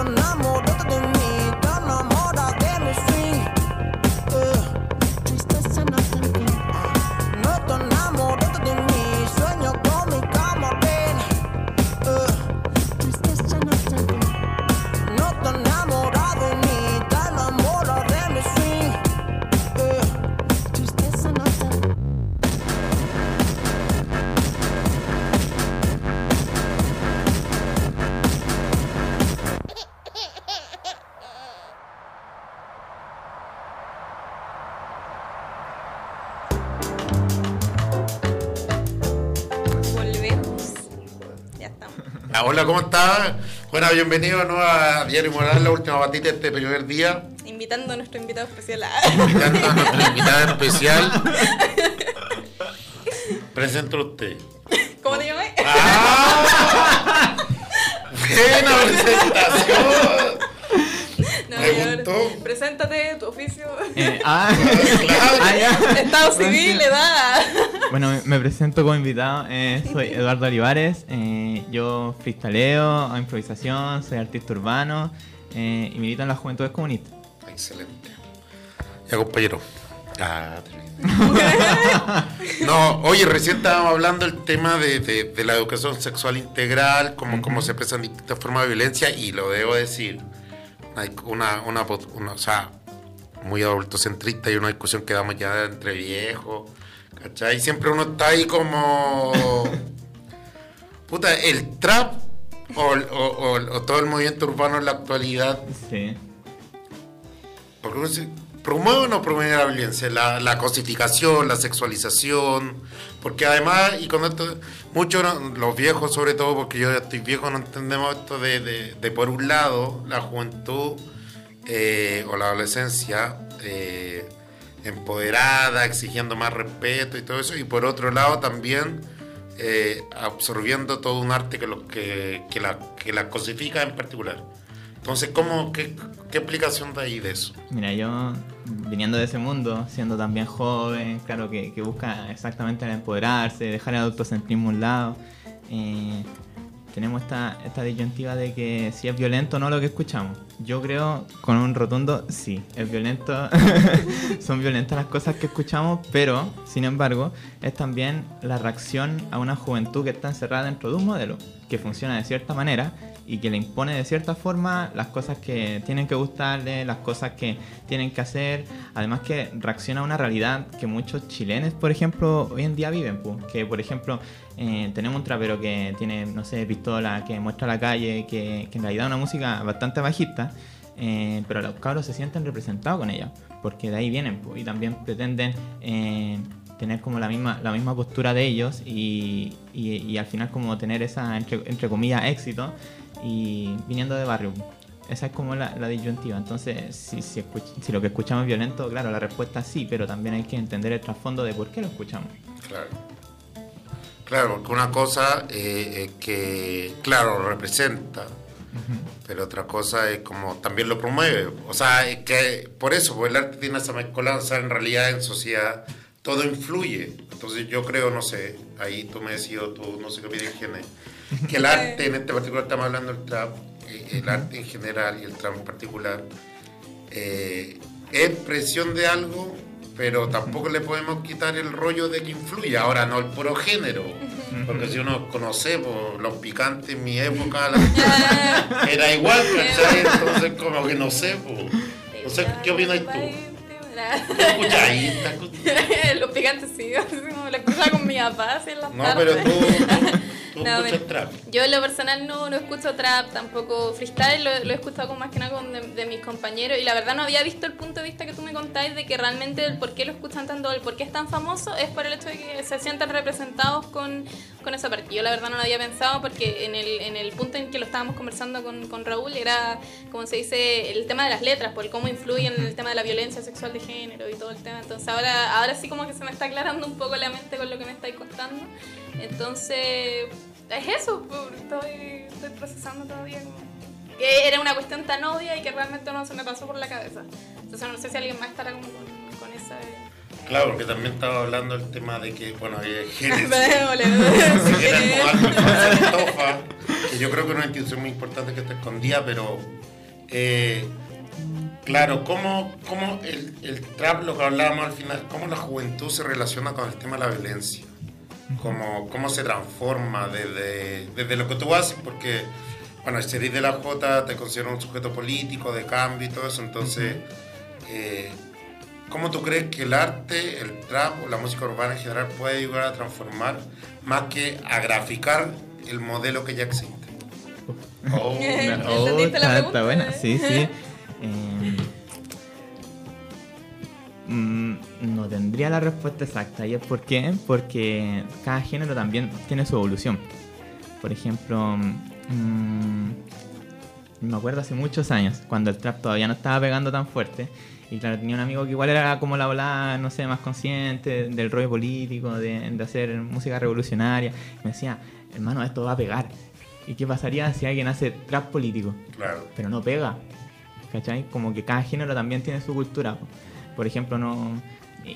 I'm not. Hola, ¿cómo estás? Bueno, bienvenido ¿no? a Diario Moral, la última batita de este primer día. Invitando a nuestro invitado especial a... [LAUGHS] Invitando a nuestro invitado especial. Presento a usted. ¿Cómo te llamas? ¡Ah! ¡Buena presentación! No. Preséntate, tu oficio. Eh, ah, Claro. ah, ya. Estado civil, edad. Bueno, me- me presento como invitado. eh, soy [LAUGHS] Eduardo Olivares. eh, yo freestaleo, hago improvisación, soy artista urbano eh, y milito en las Juventudes Comunistas. Excelente. Ya, compañero. Ah, [LAUGHS] no, oye, recién estábamos hablando del tema de, de- de la educación sexual integral, como, cómo se expresan distintas formas de violencia, y lo debo decir, hay una, una, o sea, muy adultocentrista y una discusión que damos ya entre viejos, ¿cachai? Siempre uno está ahí como... [LAUGHS] Puta, el trap o, o- o- o todo el movimiento urbano en la actualidad Sí. porque ¿Promueve o no promueve la violencia? La, la cosificación, la sexualización. Porque además, y con esto, muchos, los viejos sobre todo, porque yo ya estoy viejo, no entendemos esto de, de- de, por un lado, la juventud eh, o la adolescencia eh, empoderada, exigiendo más respeto y todo eso, y por otro lado también eh, absorbiendo todo un arte que, lo, que, que la, que la cosifica en particular. Entonces, ¿cómo, qué, ¿qué explicación da ahí de eso? Mira, yo viniendo de ese mundo, siendo también joven, claro que, que busca exactamente el empoderarse, dejar el autocentrismo a un lado, eh, tenemos esta, esta disyuntiva de que si es violento o no lo que escuchamos. Yo creo con un rotundo sí, es violento, [LAUGHS] son violentas las cosas que escuchamos, pero sin embargo es también la reacción a una juventud que está encerrada dentro de un modelo que funciona de cierta manera y que le impone de cierta forma las cosas que tienen que gustarle, las cosas que tienen que hacer, además que reacciona a una realidad que muchos chilenos, por ejemplo, hoy en día viven, pu. que por ejemplo eh, tenemos un trapero que tiene, no sé, pistola, que muestra la calle, que, en realidad es una música bastante bajista, eh, pero los cabros se sienten representados con ella, porque de ahí vienen, pu, y también pretenden... eh, tener como la misma, la misma postura de ellos y, y- al final como tener esa, entre comillas, éxito y viniendo de barrio. Esa es como la, la disyuntiva. Entonces, si, si, si lo que escuchamos es violento, claro, la respuesta es sí, pero también hay que entender el trasfondo de por qué lo escuchamos. Claro. Claro, porque una cosa eh, es que, claro, lo representa, pero otra cosa es como también lo promueve. O sea, es que por eso, porque el arte tiene esa mezcolanza, en realidad en sociedad todo influye. Entonces yo creo, no sé, ahí tú me decías, tú no sé qué opinas, Gene, que el arte, en este particular estamos hablando del trap, eh, el arte en general y el trap en particular, eh, es expresión de algo, pero tampoco le podemos quitar el rollo de que influye. Ahora no el puro género, porque si uno conoce po, los picantes en mi época, la- [LAUGHS] era igual, ¿cachai? Entonces como que no sé, po. no sé, ¿qué opinas tú? [LAUGHS] Los picantes sí, como lo escuchaba con mi papá así en las No, tardes. pero tú, tú, No, escuchas pero- trap. Yo en lo personal no, no escucho trap, tampoco freestyle, lo, lo he escuchado con más que nada con de, de mis compañeros y la verdad no había visto el punto de vista que tú me contáis de que realmente el por qué lo escuchan tanto, el por qué es tan famoso es por el hecho de que se sientan representados con, con esa parte. Yo la verdad no lo había pensado porque en el, en el punto en que lo estábamos conversando con, con Raúl era, como se dice, el tema de las letras, por cómo influyen en el tema de la violencia sexual de género y todo el tema. Entonces ahora, ahora sí como que se me está aclarando un poco la mente con lo que me estáis contando. Entonces, es eso, pues, estoy, estoy procesando todavía que era una cuestión tan obvia y que realmente no se me pasó por la cabeza. Entonces no sé si alguien más estará como con, con esa... Claro, porque también estaba hablando del tema de que, bueno, [LAUGHS] genes. Vale, que era como algo que pasa en Tofa, que yo creo que es una institución muy importante que está escondida, pero eh, claro, ¿cómo, cómo el, el trap, lo que hablábamos al final, cómo la juventud se relaciona con el tema de la violencia? ¿Cómo, cómo se transforma desde, desde lo que tú haces? Porque, bueno, el series de la J te considera un sujeto político, de cambio y todo eso, entonces... eh, ¿Cómo tú crees que el arte, el trap o la música urbana en general puede ayudar a transformar más que a graficar el modelo que ya existe? Oh, [LAUGHS] ¿Entendiste la está, está buena, sí, sí. [LAUGHS] Eh, mm, no tendría la respuesta exacta. ¿Y es por qué? Porque cada género también tiene su evolución. Por ejemplo, mm, mm, me acuerdo hace muchos años, cuando el trap todavía no estaba pegando tan fuerte. Y claro, tenía un amigo que igual era como la ola, no sé, más consciente del rollo político, de, de hacer música revolucionaria. Me decía, hermano, esto va a pegar. ¿Y qué pasaría si alguien hace trap político? Claro. Pero no pega. ¿Cachai? Como que cada género también tiene su cultura. po. Por ejemplo, no.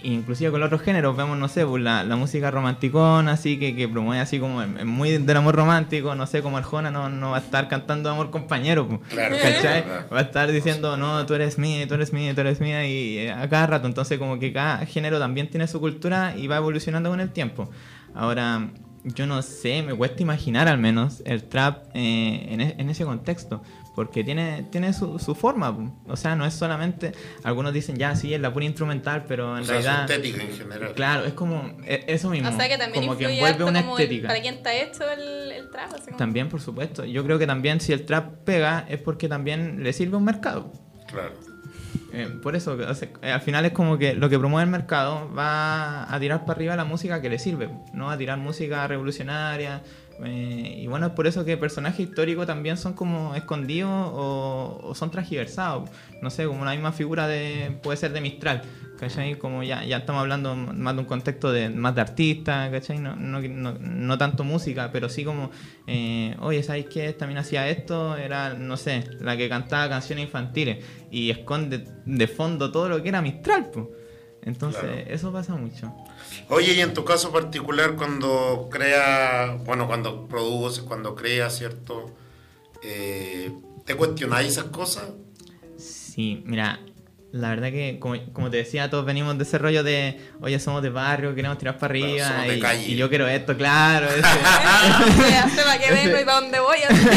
Inclusive con los otros géneros vemos, no sé, pues la, la música romanticona, así que, que promueve así como el- muy del amor romántico, no sé, como Arjona no, no va a estar cantando amor compañero, pues. Claro, ¿cachai? [LAUGHS] Va a estar diciendo, no, tú eres mía, tú eres mía, tú eres mía, y eh, a cada rato. Entonces, como que cada género también tiene su cultura y va evolucionando con el tiempo. Ahora, yo no sé, me cuesta imaginar al menos el trap eh, en, e- en ese contexto. Porque tiene, tiene su, su forma. O sea, no es solamente. Algunos dicen, ya, sí, es la pura instrumental, pero en O sea, su realidad. estética en general. Claro, es como. e- Eso mismo. O sea que también como que envuelve una como el- estética. para quién está hecho el, el trap. así como- También, por supuesto. Yo creo que también si el trap pega es porque también le sirve a un mercado. Claro. Eh, por eso, o sea, eh, al final es como que lo que promueve el mercado va a tirar para arriba la música que le sirve, no a tirar música revolucionaria. Eh, y bueno, es por eso que personajes históricos también son como escondidos o, son transgiversados. No sé, como la misma figura de puede ser de Mistral, ¿cachai? Como ya, ya estamos hablando más de un contexto de más de artista, ¿cachai? No, no, no, no tanto música, pero sí como, eh, oye, ¿sabéis qué? También hacía esto, era, no sé, la que cantaba canciones infantiles y esconde de fondo todo lo que era Mistral, pues. Entonces, Claro. eso pasa mucho. Oye, y en tu caso particular, cuando crea, bueno, cuando produces, cuando creas, ¿cierto? Eh, ¿Te cuestionáis esas cosas? Sí, mira, la verdad que, como, como te decía, todos venimos de ese rollo de, oye, somos de barrio, queremos tirar para Claro, arriba, somos de y, calle. y yo quiero esto, claro. [LAUGHS] Ese, Ya sé para qué vengo y para dónde voy. así.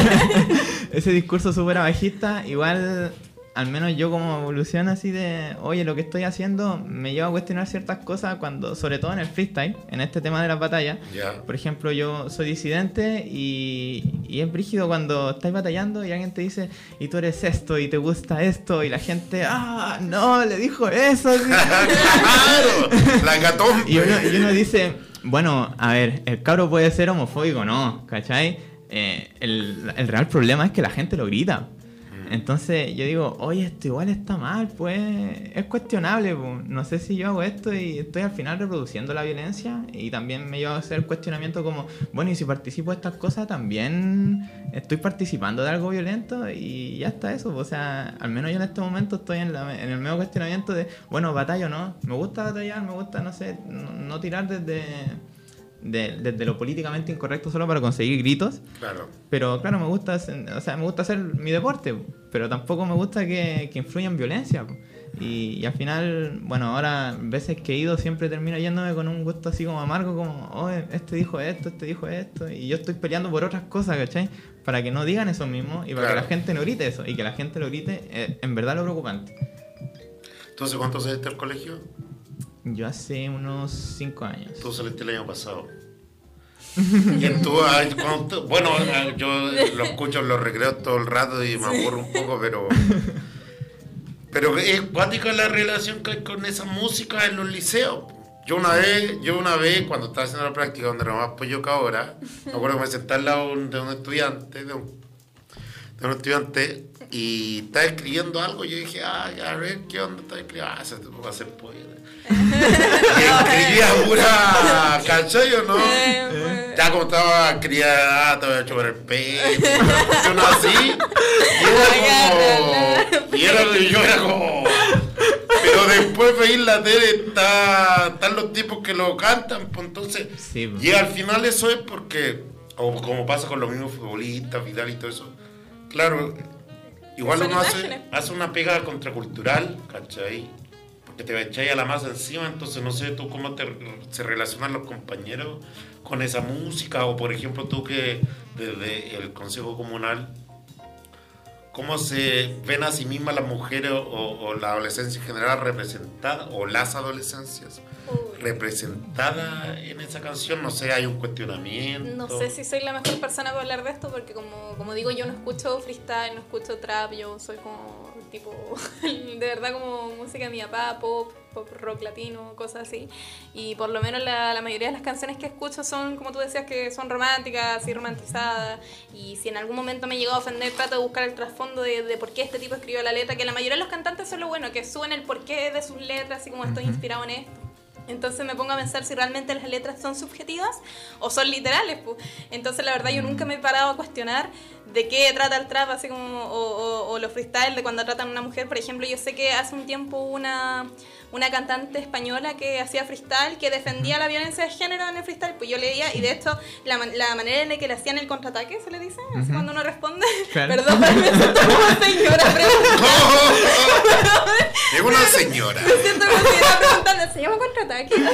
[LAUGHS] ese discurso súper abajista, igual, al menos yo como evolución así de, oye, lo que estoy haciendo me lleva a cuestionar ciertas cosas cuando, sobre todo en el freestyle, en este tema de las batallas. Ya. Por ejemplo, yo soy disidente y, y es brígido cuando estáis batallando y alguien te dice, y tú eres esto y te gusta esto, y la gente, ah, no, le dijo eso. [LAUGHS] ¡Claro! La gatón. [LAUGHS] y, uno, y uno dice, bueno, a ver, el cabro puede ser homofóbico, no, ¿cachai? Eh, el, el real problema es que la gente lo grita. Entonces yo digo, oye, esto igual está mal, pues es cuestionable. po. No sé si yo hago esto y estoy al final reproduciendo la violencia y también me lleva a hacer cuestionamiento como, bueno, y si participo de estas cosas también estoy participando de algo violento y ya está eso. O sea, al menos yo en este momento estoy en, la- en el medio cuestionamiento de, bueno, batallo no, me gusta batallar, me gusta, no sé, no tirar desde, de- desde lo políticamente incorrecto solo para conseguir gritos. Claro. Pero claro, me gusta, hacer- o sea, me gusta hacer mi deporte, pero tampoco me gusta que, que influya en violencia. Y, y al final, bueno, ahora veces que he ido siempre termino yéndome con un gusto así como amargo, como, oh, este dijo esto, este dijo esto, y yo estoy peleando por otras cosas, ¿cachai? Para que no digan eso mismo y para que la gente no grite eso, y que la gente lo grite, eh, en verdad lo preocupante. Entonces, ¿cuánto saliste al colegio? Yo hace unos 5 años. Tú saliste el año pasado. Y cuando tú- bueno, ah, yo lo escucho en los recreos todo el rato y me aburro un poco, pero. Pero es cuática la relación que hay con esa música en los liceos. Yo una vez, yo una vez, cuando estaba haciendo la práctica donde era más pollo que ahora, me acuerdo que me senté al lado de un estudiante, de un, de un estudiante, y estaba escribiendo algo, y yo dije, ay, a ver, ¿qué onda está escribiendo? Ah, ese tipo va a ser poeta. [LAUGHS] y escribía pura, ¿cachai o no? Ya como estaba, ah, te voy a chupar el pelo, una así, y era como, y era, y yo era como, pero después veis la tele, está, están los tipos que lo cantan, pues entonces, Sí, pues. y al final eso es porque, o como pasa con los mismos futbolistas, Vidal y todo eso, claro, igual uno hace, hace una pega contracultural, ¿cachai? Porque te echáis a la masa encima, entonces no sé tú cómo te, se relacionan los compañeros con esa música, o por ejemplo tú que desde el Consejo Comunal, cómo se ven a sí mismas las mujeres o, o la adolescencia en general representada, o las adolescencias Uy. representadas en esa canción, no sé, hay un cuestionamiento. No sé si soy la mejor persona para hablar de esto porque como, como digo, yo no escucho freestyle, no escucho trap, yo soy como tipo, [LAUGHS] de verdad como música de mi papá, pop, pop rock latino, cosas así. Y por lo menos la, la mayoría de las canciones que escucho son, como tú decías, que son románticas, así romantizadas. Y si en algún momento me llegó a ofender, trato de buscar el trasfondo de, de por qué este tipo escribió la letra, que la mayoría de los cantantes son lo bueno, que suben el porqué de sus letras, así como estoy inspirado en esto. Entonces me pongo a pensar si realmente las letras son subjetivas o son literales. pu. Entonces la verdad yo nunca me he parado a cuestionar de qué trata el trap, así como, o, o, o los freestyle de cuando tratan a una mujer. Por ejemplo, yo sé que hace un tiempo una, una cantante española que hacía freestyle, que defendía la violencia de género en el freestyle. Pues yo leía, y de hecho la, la manera en la que le hacían el contraataque, se le dice, así cuando uno responde. Claro. [LAUGHS] Perdón, me siento como señora [LAUGHS] [LAUGHS] Es una señora. Me siento como señora preguntando, ¿se llama contraataque? [LAUGHS]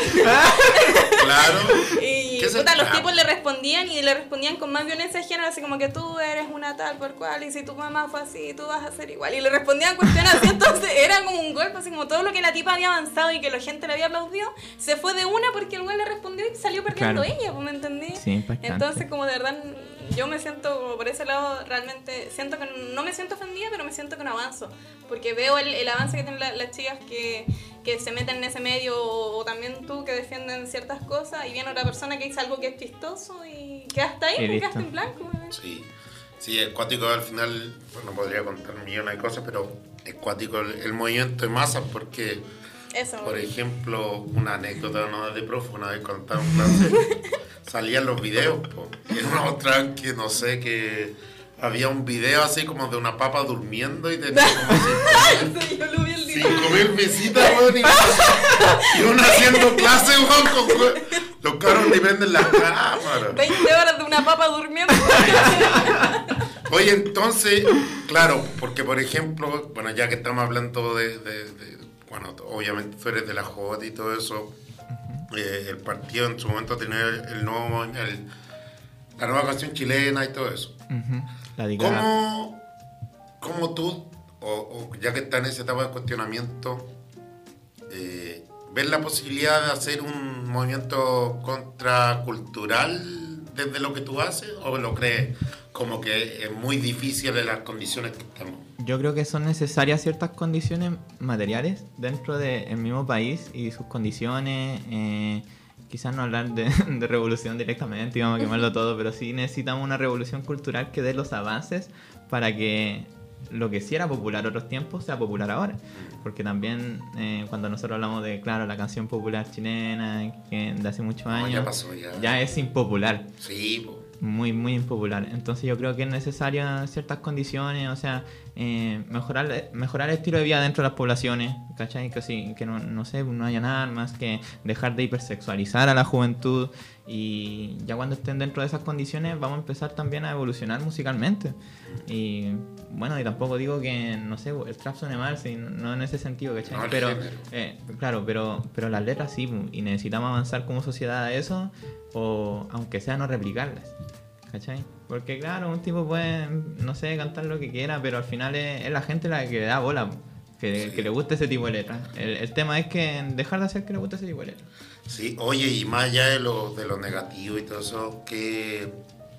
Claro. Y ¿Qué es el puta, los tipos le respondían y le respondían con más violencia de género, así como que tú eres una tal por cual y si tu mamá fue así, tú vas a ser igual. Y le respondían cuestiones así, entonces era como un golpe, así como todo lo que la tipa había avanzado y que la gente le había aplaudido, se fue de una porque el güey le respondió y salió perdiendo Claro. ella, pues, ¿me entendí? Sí, impactante. Entonces, como de verdad, yo me siento por ese lado, realmente, siento que no me siento ofendida, pero me siento que no avanzo. Porque veo el, el avance que tienen la- las chicas que, que se meten en ese medio, o, o también tú que defienden ciertas cosas, y viene otra persona que dice algo que es chistoso y quedaste ahí, Y quedaste en blanco. Sí, sí, es cuático al final, bueno, podría contar millones de cosas, pero es cuático el, el movimiento de masas porque, Eso. por ejemplo, una anécdota no de profe, una vez clase, [LAUGHS] salían los videos, po, y en una otra que no sé, que había un video así como de una papa durmiendo y tenía como [LAUGHS] cinco Sí, yo lo vi el mil- día. cinco mil visitas, weón, y, [LAUGHS] uno haciendo clase, weón, con los caros ni prenden las cámaras. 20 horas de una papa durmiendo. Oye, entonces, claro, porque por ejemplo, bueno, ya que estamos hablando de, de- de- bueno, obviamente tú eres de la JOT y todo eso, eh, el partido en su momento tenía el, el nuevo, el- la nueva canción chilena y todo eso. La ¿Cómo, cómo tú, o, o ya que estás en esa etapa de cuestionamiento, eh, ves la posibilidad de hacer un movimiento contracultural desde lo que tú haces o lo crees como que es muy difícil en las condiciones que estamos? Yo creo que son necesarias ciertas condiciones materiales dentro del mismo país y sus condiciones. eh, quizás no hablar de, [LAUGHS] de revolución directamente y vamos a quemarlo [LAUGHS] todo, pero sí necesitamos una revolución cultural que dé los avances para que lo que sí era popular otros tiempos sea popular ahora. Porque también eh, cuando nosotros hablamos de, claro, la canción popular chilena que de hace muchos No, años, ya pasó, ya. ya es impopular Sí, po. muy, muy impopular. Entonces yo creo que es necesaria ciertas condiciones, o sea, eh, mejorar, mejorar el estilo de vida dentro de las poblaciones, ¿cachai? Que, sí, que no, no sé, no hayan armas, que dejar de hipersexualizar a la juventud y ya cuando estén dentro de esas condiciones vamos a empezar también a evolucionar musicalmente. Y bueno, y tampoco digo que, no sé, el trap suene mal, sí, no, en ese sentido, ¿cachai? No, pero, eh, claro, pero, pero las letras sí, y necesitamos avanzar como sociedad a eso, o aunque sea no replicarlas. ¿Cachai? Porque claro, un tipo puede, no sé, cantar lo que quiera, pero al final es, es la gente la que le da bola, que, Sí. que le guste ese tipo de letras. El, el tema es que dejar de hacer que le guste ese tipo de letras. Sí, oye, y más allá de lo, de lo negativo y todo eso, ¿qué,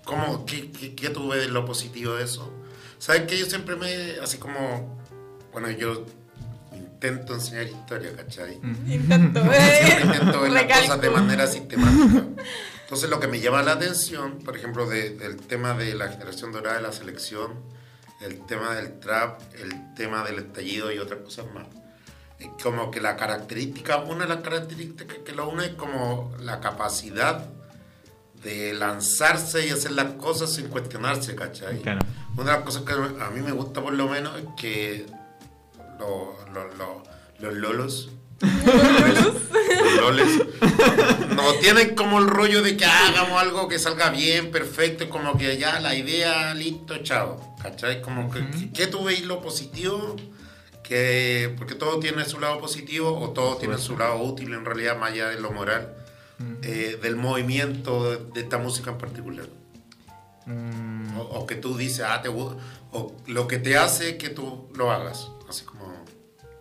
cómo, qué, qué, qué tú ves de lo positivo de eso? ¿Sabes que yo siempre me, así como, bueno, yo intento enseñar historia, ¿cachai? Intento, Siempre eh. intento ver las cosas de manera sistemática. Entonces lo que me llama la atención, por ejemplo, de- del tema de la generación dorada de la selección, el tema del trap, el tema del estallido y otras cosas más. Es como que la característica, una de las características que lo une es como la capacidad de lanzarse y hacer las cosas sin cuestionarse, ¿cachai? Claro. Una de las cosas que a mí me gusta por lo menos es que lo- lo- lo- los lolos, los loles, no tienen como el rollo de que hagamos algo que salga bien, perfecto, como que ya la idea, listo, chao, ¿cachai? Como que, ¿qué tú veis lo positivo? Que, porque todo tiene su lado positivo o todo tiene su lado útil en realidad, más allá de lo moral, eh, del movimiento de, de esta música en particular. Mm, O, o que tú dices, ah, te o lo que te hace que tú lo hagas.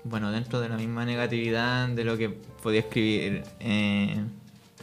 Bueno, dentro de la misma negatividad de lo que podía escribir, eh,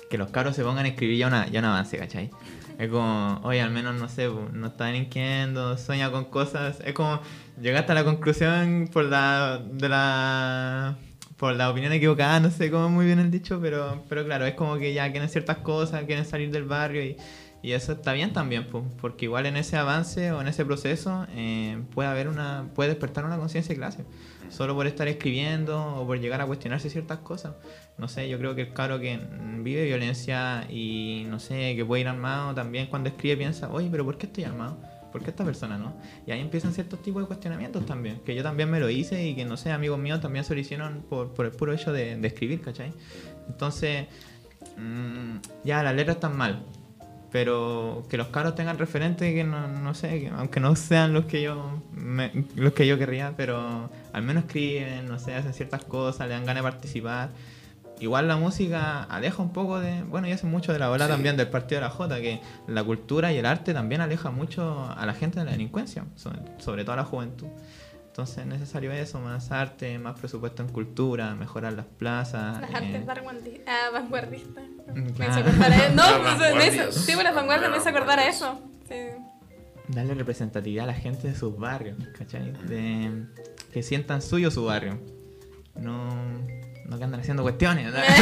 que los cabros se pongan a escribir ya, una, ya un avance, ¿cachai? Es como, oye, al menos no sé, no está delinquiendo, sueña con cosas. Es como, llegaste a la conclusión por la, de la por la opinión equivocada, no sé cómo muy bien el dicho, pero, pero claro, es como que ya quieren ciertas cosas, quieren salir del barrio y, y eso está bien también, porque igual en ese avance o en ese proceso eh, puede haber una, puede despertar una conciencia de clase, solo por estar escribiendo o por llegar a cuestionarse ciertas cosas. No sé, yo creo que el caro que vive violencia y no sé, que puede ir armado, también cuando escribe piensa, oye, pero ¿por qué estoy armado? ¿por qué esta persona no? Y ahí empiezan ciertos tipos de cuestionamientos también, que yo también me lo hice y que, no sé, amigos míos también se lo hicieron por, por el puro hecho de, escribir, ¿cachai? Entonces, mmm, ya las letras están mal, pero que los caros tengan referentes que no, no sé, que aunque no sean los que yo me, los que yo querría, pero al menos escriben, no sé, hacen ciertas cosas, le dan ganas de participar igual la música aleja un poco de. Bueno, y hace mucho de la ola Sí. también del partido de la Jota, que la cultura y el arte también aleja mucho a la gente de la delincuencia, sobre, sobre todo a la juventud. Entonces es necesario eso, más arte, más presupuesto en cultura, mejorar las plazas. Las eh, artes ah, vanguardistas. Me hizo claro. acordar a- No, pues, hizo- vanguardias. sí, pues las vanguardias me hizo acordar a eso. Sí. darle representatividad a la gente de sus barrios, ¿cachai? De, que sientan suyo su barrio. No, no que andan haciendo cuestiones. ¿no? Afuera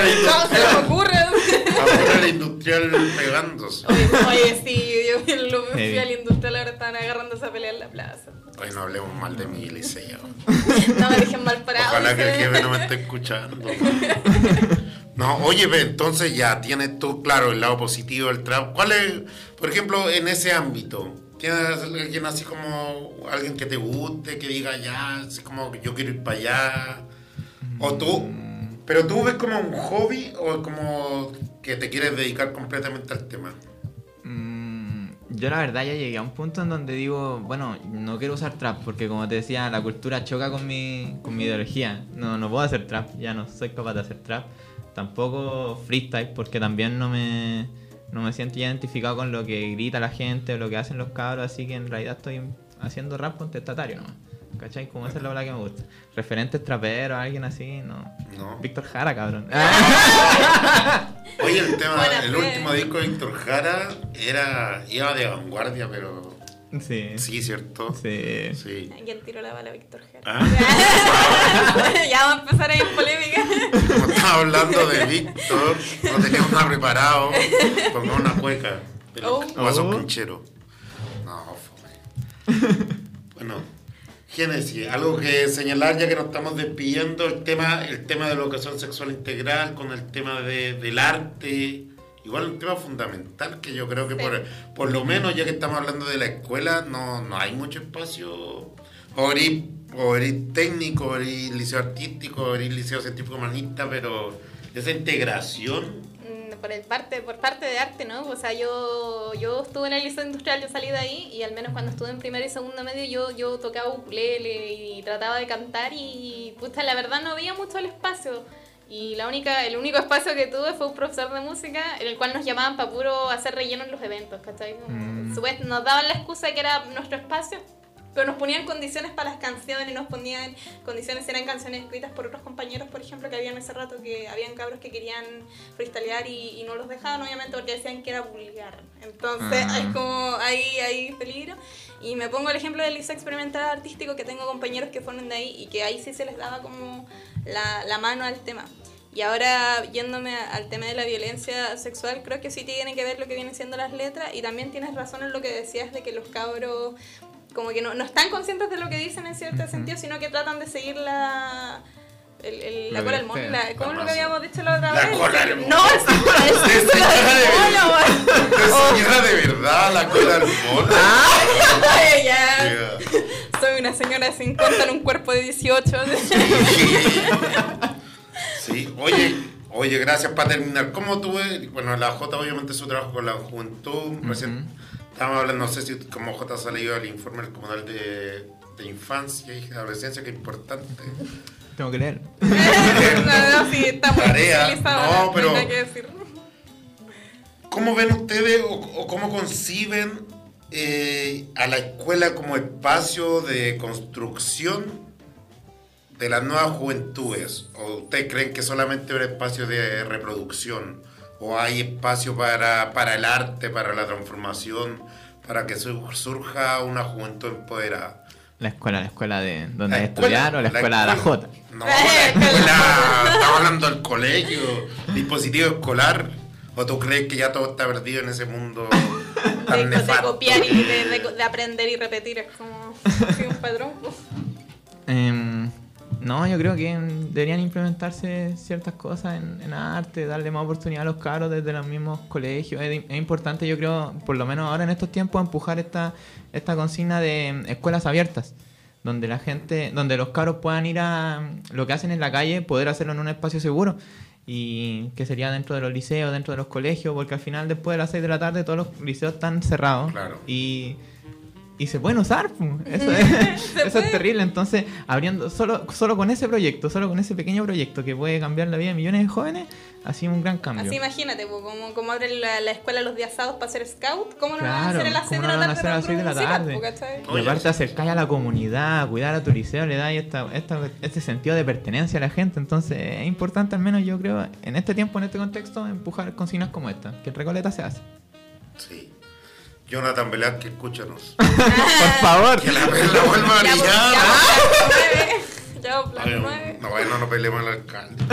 la ¿Cómo se les industrial. ocurre? Afuera la industrial pegándose. Oye, oye, sí, yo el- fui Heavy. al industrial, ahora estaban agarrándose a pelear en la plaza. Hoy no hablemos mal de mi liceo. [LAUGHS] No me dejen mal parado. Ojalá que el jefe no me esté escuchando. [LAUGHS] No, oye, ve, entonces ya tienes tú, claro, el lado positivo del trap. ¿Cuál es, por ejemplo, en ese ámbito? ¿Tienes alguien así como alguien que te guste, que diga ya, así como que yo quiero ir para allá? O tú, pero tú ves como un hobby o como que te quieres dedicar completamente al tema? Yo la verdad ya llegué a un punto en donde digo, bueno, no quiero usar trap porque como te decía, la cultura choca con mi, con mi ideología. No, no puedo hacer trap, ya no soy capaz de hacer trap. Tampoco freestyle porque también no me, no me siento identificado con lo que grita la gente o lo que hacen los cabros, así que en realidad estoy haciendo rap contestatario nomás. ¿Cachai? Como esa es la verdad que me gusta. Referentes traperos, alguien así, no. No. Víctor Jara, cabrón. [LAUGHS] Oye, el tema, Buena el fe. último disco de Víctor Jara era, iba de vanguardia, pero sí. sí, ¿cierto? Sí. Sí. ¿Quién tiró la bala, Víctor Jara? Ah. [LAUGHS] ya vamos a empezar ahí en polémica. Como estaba hablando de Víctor, no teníamos nada preparado, pongamos una cueca. Pero Oh. vaso Oh. pinchero. No, fome. Bueno, Génesis, algo que señalar ya que nos estamos despidiendo, el tema, el tema de la educación sexual integral con el tema de- del arte. Igual un tema fundamental que yo creo que Sí. por, por lo menos ya que estamos hablando de la escuela, no, no hay mucho espacio. O eres, o eres técnico, o eres liceo artístico, o eres liceo científico humanista, pero esa integración Por, el parte, por parte de arte, ¿no? O sea, yo, yo estuve en el liceo industrial, yo salí de ahí y al menos cuando estuve en primero y segundo medio yo, yo tocaba ukulele y trataba de cantar y puta, la verdad no había mucho el espacio. Y la única, el único espacio que tuve fue un profesor de música en el cual nos llamaban para puro hacer relleno en los eventos, ¿cachai? Mm. supuest- nos daban la excusa de que era nuestro espacio, pero nos ponían condiciones para las canciones, nos ponían condiciones, eran canciones escritas por otros compañeros, por ejemplo, que habían ese rato que habían cabros que querían freestylear y, y no los dejaban, obviamente, porque decían que era vulgar. Entonces, Ah. es como ahí hay peligro. Y me pongo el ejemplo del liceo experimental artístico, que tengo compañeros que fueron de ahí y que ahí sí se les daba como la, la mano al tema. Y ahora, yéndome al tema de la violencia sexual, creo que sí tiene que ver lo que vienen siendo las letras y también tienes razón en lo que decías de que los cabros como que no, no están conscientes de lo que dicen en cierto sentido, sino que tratan de seguir la... El, el- la cola del mono, la- ¿cómo es lo que habíamos dicho la otra La vez? cola del mono. No, es, es, Es es la de del mono, weón. señora de verdad, la cola del mono. Ay, ya. Yeah. Soy una señora sin conta en un cuerpo de 18. Sí, oye, oye, gracias para terminar. ¿Cómo tuve? Bueno, la J obviamente su trabajo con la juventud. Recién estábamos hablando, no sé si como J ha salido el informe del comunal de, de infancia y adolescencia, que es importante. Tengo que leer. [LAUGHS] no, no, sí, está muy Tarea. No, pero- que decir. ¿Cómo ven ustedes o, o cómo conciben eh, a la escuela como espacio de construcción de las nuevas juventudes? ¿O ustedes creen que solamente es un espacio de reproducción? ¿O hay espacio para, para el arte, para la transformación, para que sur- surja una juventud empoderada? La escuela, la escuela de donde La estudiar o la escuela de la J. No, la [LAUGHS] escuela. Estamos hablando del colegio, dispositivo escolar. ¿O tú crees que ya todo está perdido en ese mundo [LAUGHS] tan De, de copiar y de, de- de aprender y repetir es como sí, un patrón. pues. No, yo creo que deberían implementarse ciertas cosas en, en arte, darle más oportunidad a los caros desde los mismos colegios. Es, es importante, yo creo, por lo menos ahora en estos tiempos, empujar esta, esta consigna de escuelas abiertas, donde la gente, donde los caros puedan ir a lo que hacen en la calle, poder hacerlo en un espacio seguro. Y que sería dentro de los liceos, dentro de los colegios, porque al final después de las 6 de la tarde todos los liceos están cerrados. Claro. Y y [LAUGHS] se pueden usar. [LAUGHS] Eso, es, eso puede. es terrible. Entonces, abriendo solo, solo con ese proyecto, solo con ese pequeño proyecto que puede cambiar la vida de millones de jóvenes, así un gran cambio. Así imagínate, pues, como, como abren la, la escuela los días sábados para hacer scout, ¿cómo no lo van a Claro, hacer a las ¿cómo 6 de no la a tarde? hacer a las para 6 de la música, tarde? ¿cachai? Y aparte acercar a la comunidad, cuidar a tu liceo, le da esta, esta, este sentido de pertenencia a la gente. Entonces es importante, al menos yo creo, en este tiempo, en este contexto, empujar consignas como esta, que en Recoleta se hace. Sí. Jonathan Velázquez, escúchanos. [LAUGHS] Por favor. Que la perla vuelva a Ya, pues, brillar. ya, pues, plan Ay, 9. No, bueno, no peleemos al alcalde.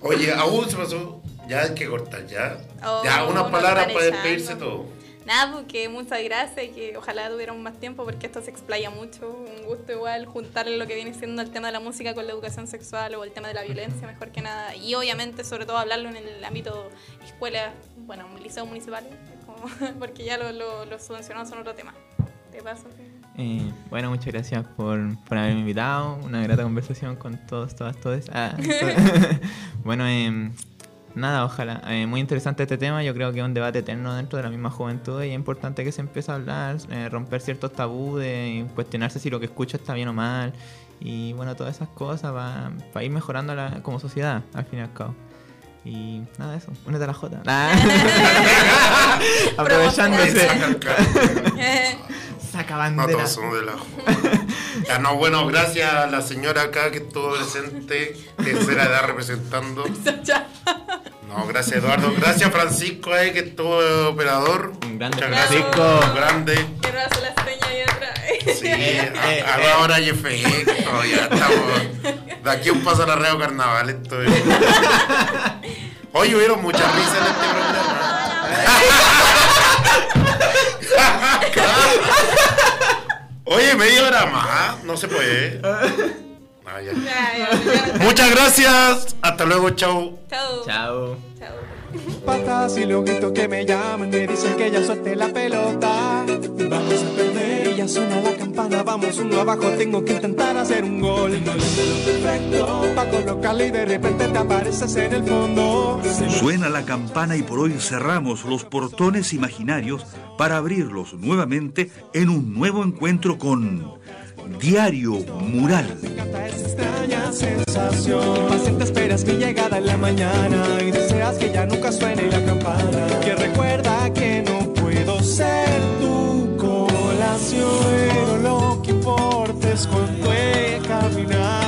Oye, aún se pasó. Ya hay que cortar, ya. Oh, ya, unas nos palabras para echando. despedirse todo. Nada, porque muchas gracias y que ojalá tuviéramos más tiempo porque esto se explaya mucho. Un gusto igual juntar lo que viene siendo el tema de la música con la educación sexual o el tema de la violencia, mejor que nada. Y obviamente, sobre todo, hablarlo en el ámbito escuela, bueno, liceo municipal, como- [LAUGHS] porque ya lo, lo, los subvencionados son otro tema. ¿Te pasa? Eh, bueno, muchas gracias por, por haberme invitado. Una grata conversación con todos, todas, todos. Ah, [LAUGHS] [LAUGHS] bueno, eh, nada, ojalá. Eh, muy interesante este tema. Yo creo que es un debate eterno dentro de la misma juventud y es importante que se empiece a hablar, eh, romper ciertos tabús, de cuestionarse si lo que escucho está bien o mal. Y bueno, todas esas cosas para ir mejorando la- como sociedad, al fin y al cabo. Y nada eso, únete a la J. Aprovechándose. Saca No [LAUGHS] bandera. todos somos de la Ya no, bueno, gracias a la señora acá que estuvo presente, tercera edad representando. [LAUGHS] No, gracias Eduardo. Gracias Francisco ahí que estuvo operador. Un grande Muchas Francisco. gracias. Grande. Quiero hacer la seña ahí atrás. Sí, ahora hay efecto, ya estamos. De aquí a un paso a Reo Carnaval estoy. Hoy hubieron muchas risas en este programa. Oye, media hora más, no se puede. Ah, ya. Muchas gracias, hasta luego, chao. Chao. Chao. Patas y los gritos que me llaman me dicen que ya suelte la pelota. Vamos a perder y ya suena la campana, vamos uno abajo, tengo que intentar hacer un gol. Perfecto, para colocarle y de repente te apareces en el fondo. Suena la campana y por hoy cerramos los portones imaginarios para abrirlos nuevamente en un nuevo encuentro con Diario Mural. Me encanta esa extraña sensación. Paciente esperas mi llegada en la mañana y deseas que ya nunca suene la campana. Que recuerda que no puedo ser espacio, pero lo que importa es cuánto he caminado.